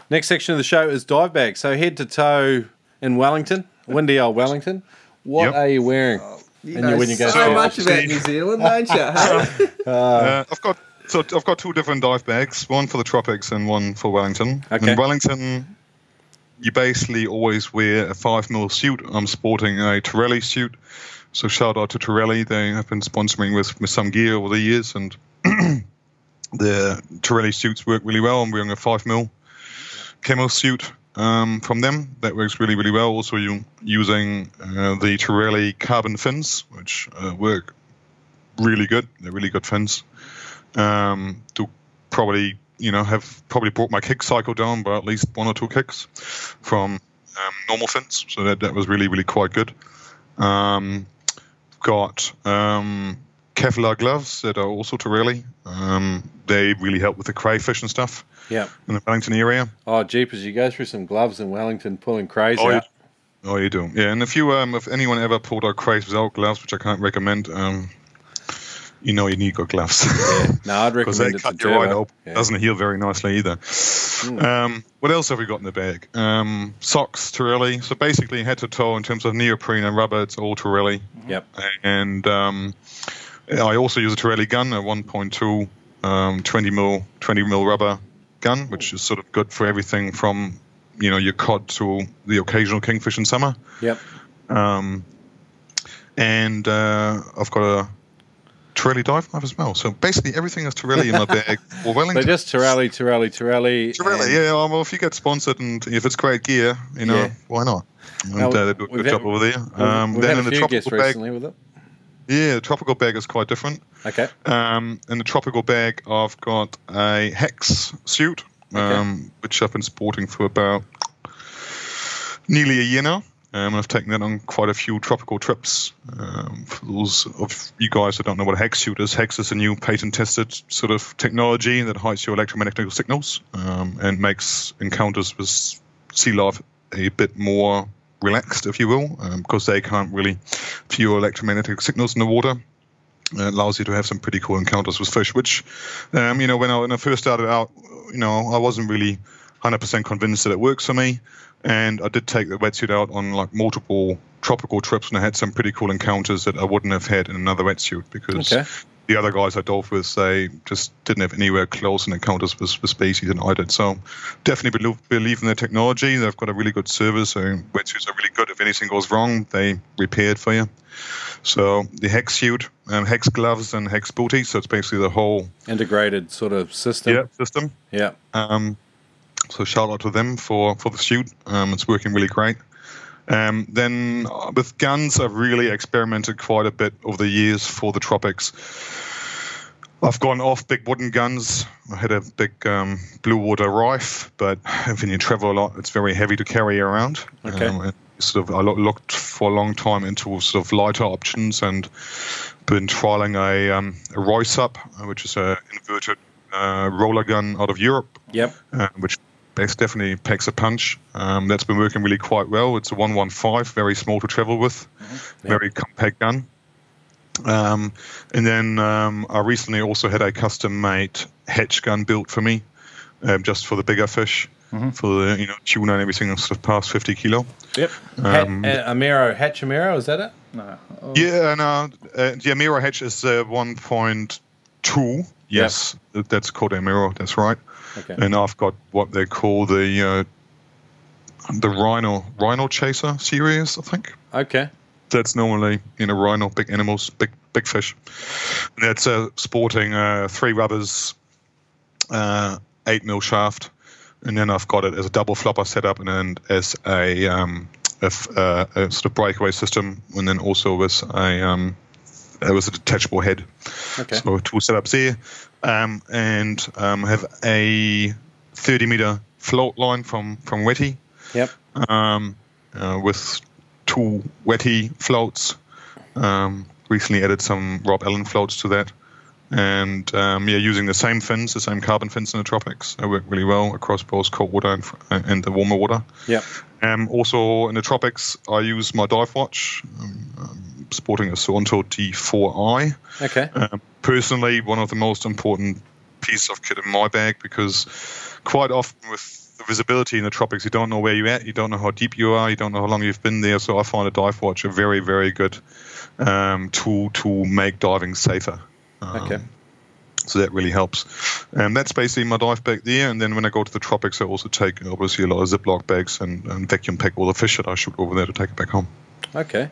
next section of the show is dive bag. So head to toe in Wellington, windy old Wellington. What Yep. are you wearing? You And you- know when you go so skiing. much about New Zealand, don't you? <laughs> <laughs> Uh, I've got so I've got two different dive bags, one for the tropics and one for Wellington. Okay. In Wellington, you basically always wear a five mil suit. I'm sporting a Torelli suit, so shout out to Torelli. They have been sponsoring with, with some gear over the years, and <clears throat> the Torelli suits work really well. I'm wearing a five mil camo suit um, from them. That works really really well. Also, you using uh, the Torelli carbon fins, which uh, work really good. They're really good fins. Um, to probably, you know, have probably brought my kick cycle down by at least one or two kicks from um, normal fins. So that, that was really, really quite good. Um, got um, Kevlar gloves that are also Torelli. Um, they really help with the crayfish and stuff Yeah. in the Wellington area. Oh, jeepers, you go through some gloves in Wellington pulling crays Oh, out. Oh, you do, yeah. And if you, um, if anyone ever pulled out crays without gloves, which I can't recommend, um, you know you need good gloves. Yeah. No, I'd <laughs> because they recommend it cut you right Turbo. open. Yeah. Doesn't heal very nicely either. Um, what else have we got in the bag? Um, socks, Torelli. So basically, head to toe in terms of neoprene and rubber, it's all Torelli. Yep. And um, I also use a Torelli gun, a 1.2 um, 20 mil 20 mil rubber gun, which is sort of good for everything from you know your cod to the occasional kingfish in summer. Yep. Um, and uh, I've got a Torelli dive knife as well. So basically, everything is Torelli in my <laughs> bag So Wellington. just Torelli, Torelli, Torelli. Torelli, yeah. Well, if you get sponsored and if it's great gear, you know, Yeah. why not? And Now, uh, they do a good had- job over there. Um, then had in the tropical bag, recently with it. Yeah, the tropical bag is quite different. Okay. Um, in the tropical bag, I've got a hex suit, um, which I've been sporting for about nearly a year now. Um, I've taken that on quite a few tropical trips. Um, for those of you guys that don't know what a hex suit is, hex is a new patent-tested sort of technology that hides your electromagnetic signals um, and makes encounters with sea life a bit more relaxed, if you will, because they can't really feel electromagnetic signals in the water. Uh, It allows you to have some pretty cool encounters with fish, which, um, you know, when I, when I first started out, you know, I wasn't really 100% convinced that it works for me. And I did take the wetsuit out on like multiple tropical trips, and I had some pretty cool encounters that I wouldn't have had in another wetsuit because Okay. The other guys I dove with, they just didn't have anywhere close in encounters with, with species than I did. So definitely believe, believe in their technology. They've got a really good service. So wetsuits are really good. If anything goes wrong, they repair it for you. So the hex suit, um, hex gloves, and hex booties. So it's basically the whole Integrated sort of system. yeah, system. Yeah. Um, so shout out to them for for the suit. Um, it's working really great. Um, then uh, with guns, I've really experimented quite a bit over the years for the tropics. I've gone off big wooden guns. I had a big um, blue water Riffe, but when you travel a lot, it's very heavy to carry around. Okay. Um, sort of, I looked for a long time into sort of lighter options and been trialing a, um, a Royce up, uh, which is an inverted uh, roller gun out of Europe Yep. uh, which bas- definitely packs a punch. Um, that's been working really quite well. It's a 115, very small to travel with, very compact gun. Um, and then um, I recently also had a custom-made hatch gun built for me, um, just for the bigger fish, for the you know tuna and everything sort of past 50 kilo. Yep. Um, ha- uh, Amiro, Hatch Amiro, is that it? No. Oh, Yeah, uh, uh, the Amiro hatch is uh, 1.2. Yes, that- that's called Amiro. That's right. Okay. and I've got what they call the uh, the Rhino Rhino Chaser series. I think Okay. that's normally you know rhino, big animals, big big fish. That's uh, sporting uh, three rubbers, uh, eight mil shaft, and then I've got it as a double flopper setup, and then as a um, a, uh, a sort of breakaway system, and then also with a um, it was a detachable head. Okay. So two setups there, um, and um, have a 30 meter float line from from Wettie Yep. um, uh, with two Wettie floats. Um, recently added some Rob Allen floats to that. And um, yeah, using the same fins, the same carbon fins in the tropics. They work really well across both cold water and, and the warmer water. Yep. Um, also in the tropics, I use my dive watch, um, sporting a Suunto D4i. Okay. Um, personally, one of the most important pieces of kit in my bag because quite often with the visibility in the tropics, you don't know where you're at, you don't know how deep you are, you don't know how long you've been there. So I find a dive watch a very, very good um, tool to make diving safer. Um, Okay. So that really helps. And that's basically my dive bag there. And then when I go to the tropics, I also take obviously a lot of Ziploc bags and, and vacuum pack all the fish that I shoot over there to take it back home. Okay.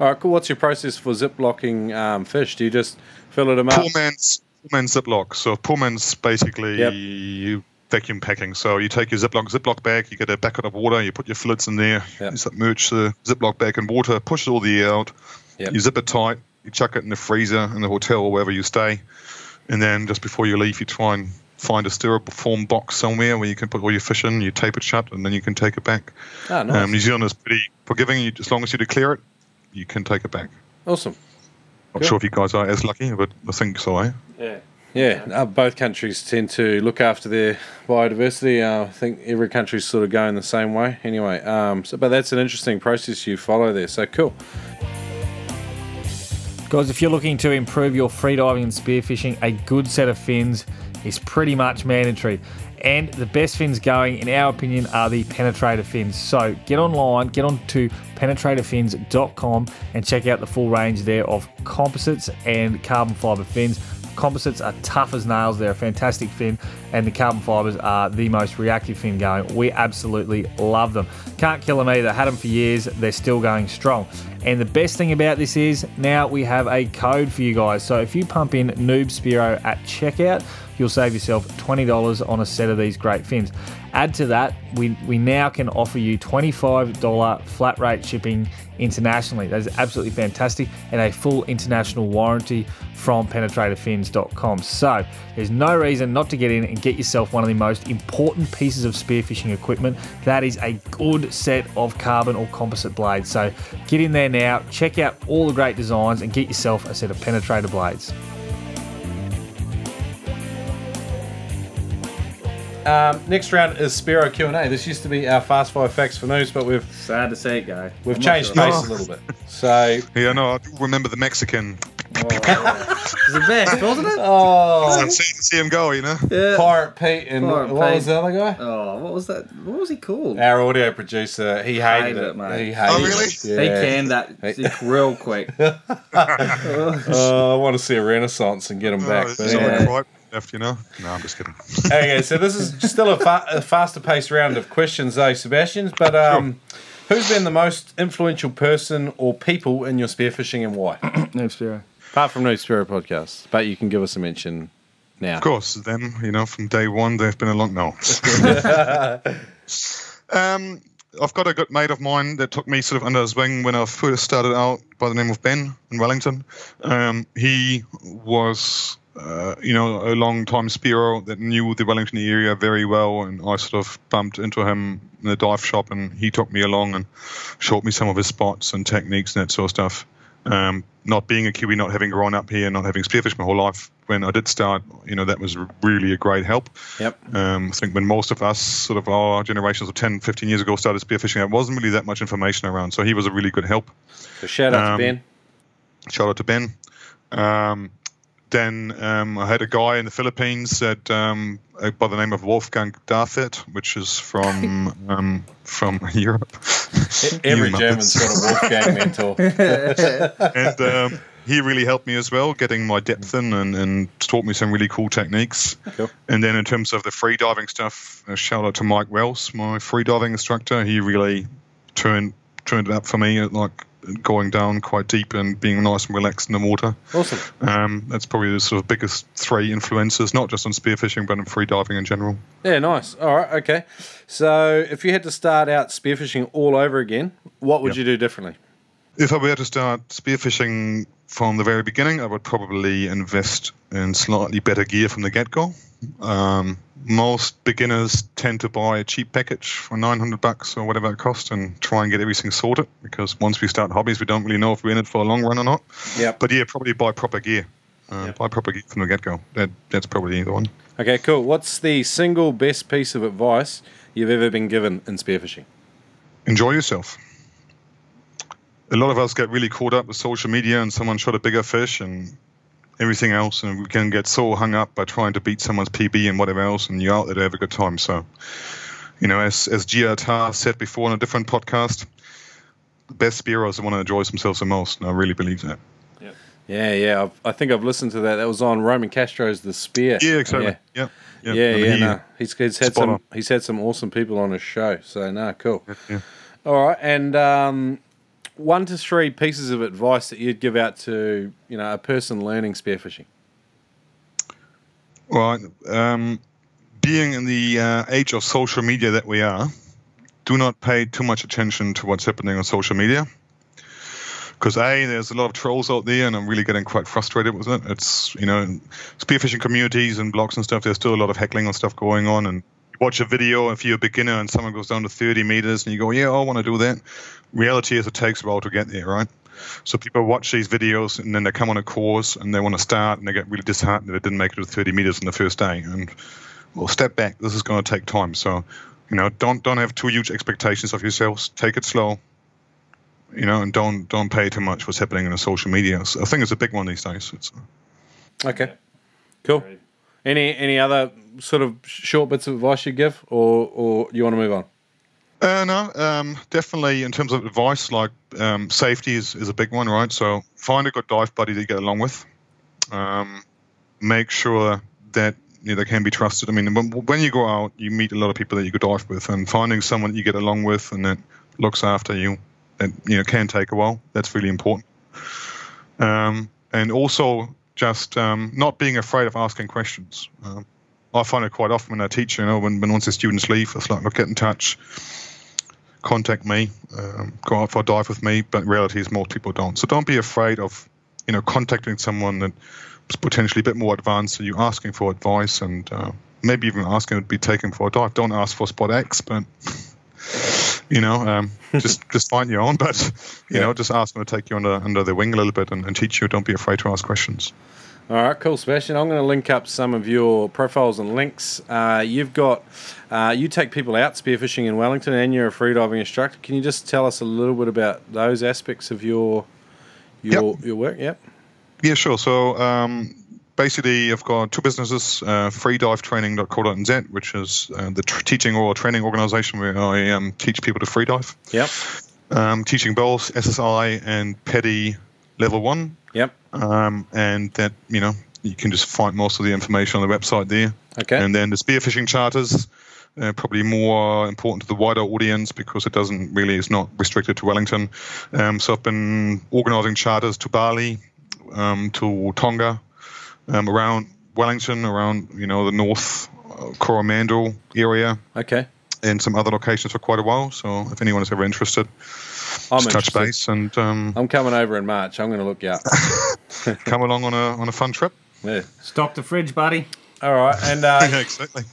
All right, cool. What's your process for zip locking um, fish? Do you just fill it them up? Poor man's poor man's Ziploc. So poor man's basically Yep. vacuum packing. So you take your Ziploc Ziploc bag, you get a bucket of water, you put your fillets in there, Yep. you submerge the Ziploc bag in water, push all the air out, Yep. you zip it tight, you chuck it in the freezer in the hotel or wherever you stay, and then just before you leave, you try and find a styrofoam box somewhere where you can put all your fish in, you tape it shut, and then you can take it back. Ah, nice. Um, New Zealand is pretty forgiving. You, as long as you declare it, you can take it back. awesome. Not Cool. sure if you guys are as lucky, but I think so. Eh? Yeah. Yeah, uh, both countries tend to look after their biodiversity. Uh, I think every country's sort of going the same way. Anyway, um, so, but that's an interesting process you follow there. So cool. Guys, if you're looking to improve your freediving and spearfishing, a good set of fins is pretty much mandatory. And the best fins going, in our opinion, are the penetrator fins. So get online, get on to penetratorfins.com and check out the full range there of composites and carbon fiber fins. Composites are tough as nails. They're a fantastic fin, and the carbon fibers are the most reactive fin going. We absolutely love them. Can't kill them either. Had them for years. They're still going strong. And the best thing about this is now we have a code for you guys. So if you pump in NoobSpearo at checkout, you'll save yourself $20 on a set of these great fins. Add to that, we, we now can offer you $25 flat rate shipping internationally. That is absolutely fantastic and a full international warranty from penetratorfins.com. So there's no reason not to get in and get yourself one of the most important pieces of spearfishing equipment. That is a good set of carbon or composite blades. So get in there now, check out all the great designs and get yourself a set of penetrator blades. Um, next round is Spearo Q and A. This used to be our fast five facts for news, but we've Sad to see it go. we've I'm changed sure. pace a little bit. <laughs> So Yeah, no, I do remember the Mexican. Oh, <laughs> it's the best, wasn't it? oh, See, see him go, you know. Yeah. Pirate Pete and Pirate what Pete. was the other guy? Oh, what was that? What was he called? Our audio producer. He hated, Hated it. it, mate. He hated it. Oh, really? it. He canned that real quick. Oh, <laughs> I want to see a renaissance and get him back. Oh, But it's anyway. All right left, you know. No, I'm just kidding. <laughs> okay, so this is still a, fa- a faster paced round of questions, though, Sebastian. But um, who's been the most influential person or people in your spearfishing and why? <clears throat> NoobSpearo. Apart from NoobSpearo Podcast, but you can give us a mention now. Of course, them, you know, from day one, they've been a long no. <laughs> um, I've got a good mate of mine that took me sort of under his wing when I first started out by the name of Ben in Wellington. Um, he was, uh, you know, a long time Spearo that knew the Wellington area very well, and I sort of bumped into him in the dive shop, and he took me along and showed me some of his spots and techniques and that sort of stuff. Um, not being a Kiwi, not having grown up here, not having spearfished my whole life, when I did start, you know, that was really a great help. Yep. Um, I think when most of us, sort of our generations of 10, 15 years ago, started spearfishing, there wasn't really that much information around. So he was a really good help. So shout out Um, to Ben. Shout out to Ben. Um, then um, I had a guy in the Philippines that um, uh, by the name of Wolfgang Darfit, which is from <laughs> um, from <laughs> Europe. Every German's got a Wolfgang mentor. <laughs> and um, he really helped me as well, getting my depth in and, and taught me some really cool techniques. Cool. And then in terms of the free diving stuff, a shout out to Mike Wells, my free diving instructor. He really turned turned it up for me, at like going down quite deep and being nice and relaxed in the water. Awesome. Um, that's probably the sort of biggest three influences, not just on spearfishing, but in free diving in general. Yeah, nice. All right, okay. So if you had to start out spearfishing all over again, what would Yep. you do differently? If I were to start spearfishing from the very beginning, I would probably invest in slightly better gear from the get go. Um, most beginners tend to buy a cheap package for 900 bucks or whatever it costs and try and get everything sorted because once we start hobbies, we don't really know if we're in it for a long run or not. Yeah. But yeah, probably buy proper gear. Uh, Yep. Buy proper gear from the get go. That, that's probably the one. Okay, cool. What's the single best piece of advice you've ever been given in spearfishing? enjoy yourself. A lot of us get really caught up with social media and someone shot a bigger fish and everything else, and we can get so hung up by trying to beat someone's PB and whatever else, and you're out there to have a good time. So, you know, as as Gia Tar said before in a different podcast, the best spearos are the one that enjoys themselves the most, and I really believe that. Yeah, yeah. I've, I think I've listened to that. That was on Roman Castro's The Spear. Yeah, exactly. Yeah, Yeah, yeah, yeah. Yeah, he- no. He's, he's had some. on. He's had some awesome people on his show. So no, cool. yeah. All right, and um, one to three pieces of advice that you'd give out to you know a person learning spearfishing. Well, um, being in the uh, age of social media that we are, do not pay too much attention to what's happening on social media. Because a, there's a lot of trolls out there, and I'm really getting quite frustrated with it. It's you know, spearfishing communities and blogs and stuff. There's still a lot of heckling and stuff going on, and watch a video if you're a beginner and someone goes down to 30 meters, and you go, yeah, I want to do that. Reality is, it takes a while to get there, right? So people watch these videos and then they come on a course and they want to start and they get really disheartened that they didn't make it to 30 meters in the first day. And well, step back. This is going to take time. So, you know, don't don't have too huge expectations of yourselves. Take it slow. You know, and don't don't pay too much what's happening in the social media. So I think it's a big one these days. It's, uh, Okay, cool. Any any other sort of short bits of advice you give, or or you want to move on? Uh, no, um, definitely in terms of advice, like um, safety is, is a big one, right? So find a good dive buddy you get along with. Um, make sure that you know, they can be trusted. I mean, when, when you go out, you meet a lot of people that you could dive with, and finding someone that you get along with and that looks after you, that you know can take a while. That's really important. Um, and also just um, not being afraid of asking questions. Um, I find it quite often when I teach, you know, when, when once the students leave, it's like, look, get in touch contact me, um, go out for a dive with me. But reality is most people don't. So don't be afraid of, you know, contacting someone that is potentially a bit more advanced than you, asking for advice, and uh, maybe even asking to be taken for a dive. Don't ask for spot X, but <laughs> you know, um, <laughs> just just find your own. But you Yeah. know, just ask them to take you under under their wing a little bit and, and teach you. Don't be afraid to ask questions. All right, cool, Sebastian. I'm going to link up some of your profiles and links. Uh, you've got, uh, you take people out spearfishing in Wellington and you're a freediving instructor. Can you just tell us a little bit about those aspects of your your your work? Yep. Yeah, sure. So um, basically, I've got two businesses: uh, freedivetraining.co.nz, which is uh, the tr- teaching or training organization where I um, teach people to freedive. Yep. Um, teaching both SSI and PADI level one, Yep. um, and that you know you can just find most of the information on the website there. Okay. And then the spearfishing charters, uh, probably more important to the wider audience because it doesn't really is not restricted to Wellington. Um, so I've been organising charters to Bali, um, to Tonga, um, around Wellington, around you know the North uh, Coromandel area, Okay. and some other locations for quite a while. So if anyone is ever interested, I'm just touch base and um, I'm coming over in March. I'm going to look you up. <laughs> <laughs> come along on a on a fun trip. yeah. Stock the fridge, buddy. All right, and uh, <laughs> yeah, exactly.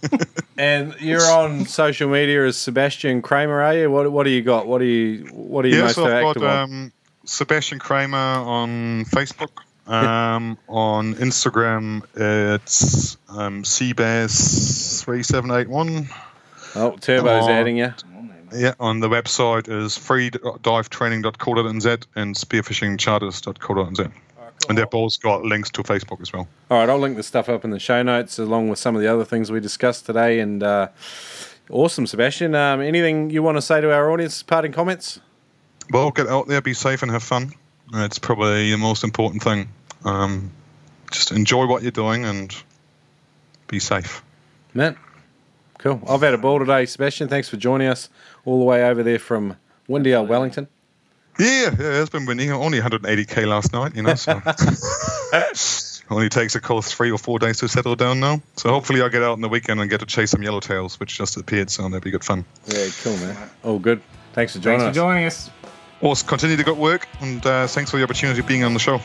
and you're on social media as Sebastian Kramer, are you? What what do you got? What do you what are you yeah, most so I've active got on? um, Sebastian Kramer on Facebook. Um, on Instagram, it's um, Seabass3781. Oh, Turbo's on- adding you. Yeah, on the website is freedivetraining.co.nz and spearfishingcharters.co.nz. And they've both got links to Facebook as well. All right, I'll link the stuff up in the show notes along with some of the other things we discussed today. And uh, awesome, Sebastian. Um, anything you want to say to our audience? Parting comments? Well, get out there, be safe, and have fun. It's probably the most important thing. Um, just enjoy what you're doing and be safe. Matt, cool. I've had a ball today, Sebastian. Thanks for joining us all the way over there from windy old Wellington. Yeah, yeah, it's been windy. Only 180k last night, you know. So <laughs> only takes a course three or four days to settle down now. So hopefully I'll get out on the weekend and get to chase some yellowtails, which just appeared. So that'd be good fun. Yeah, cool, man. All good. Thanks for joining us. Thanks for joining us. Also, continue the good work, and uh, thanks for the opportunity of being on the show.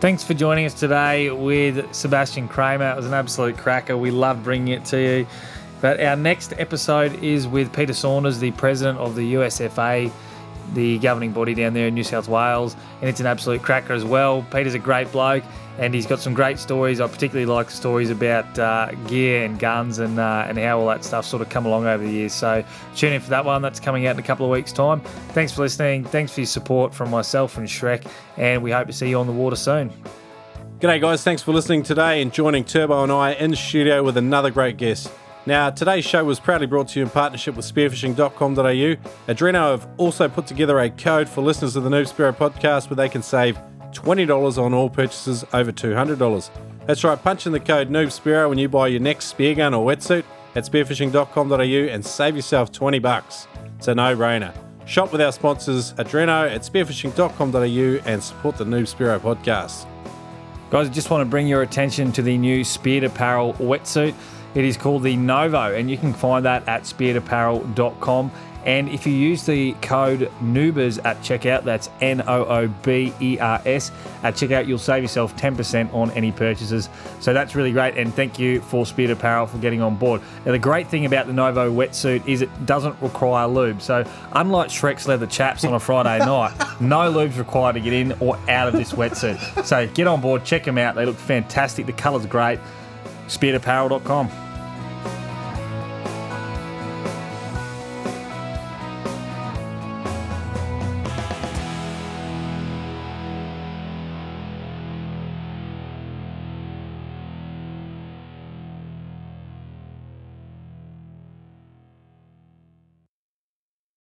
Thanks for joining us today with Sebastian Kramer. It was an absolute cracker. We love bringing it to you. But our next episode is with Peter Saunders, the president of the USFA, the governing body down there in New South Wales. And it's an absolute cracker as well. Peter's a great bloke and he's got some great stories. I particularly like stories about uh, gear and guns and, uh, and how all that stuff sort of come along over the years. So tune in for that one. That's coming out in a couple of weeks' time. Thanks for listening. Thanks for your support from myself and Shrek. And we hope to see you on the water soon. G'day, guys. Thanks for listening today and joining Turbo and I in studio with another great guest. Now, today's show was proudly brought to you in partnership with spearfishing.com.au. Adreno have also put together a code for listeners of the Noob Spearo podcast where they can save $20 on all purchases over $200. That's right, punch in the code Noob Spearo when you buy your next spear gun or wetsuit at spearfishing.com.au and save yourself 20 bucks. It's a no-brainer. Shop with our sponsors Adreno at spearfishing.com.au and support the Noob Spearo podcast. Guys, I just want to bring your attention to the new Speared Apparel wetsuit. It is called the Novo, and you can find that at spearedapparel.com. And if you use the code NOOBERS at checkout, that's N O O B E R S, at checkout, you'll save yourself 10% on any purchases. So that's really great. And thank you for Speared Apparel for getting on board. Now, the great thing about the Novo wetsuit is it doesn't require lube. So, unlike Shrek's leather chaps on a Friday <laughs> night, no lube's required to get in or out of this wetsuit. So, get on board, check them out. They look fantastic. The color's great. SpearedApparel.com.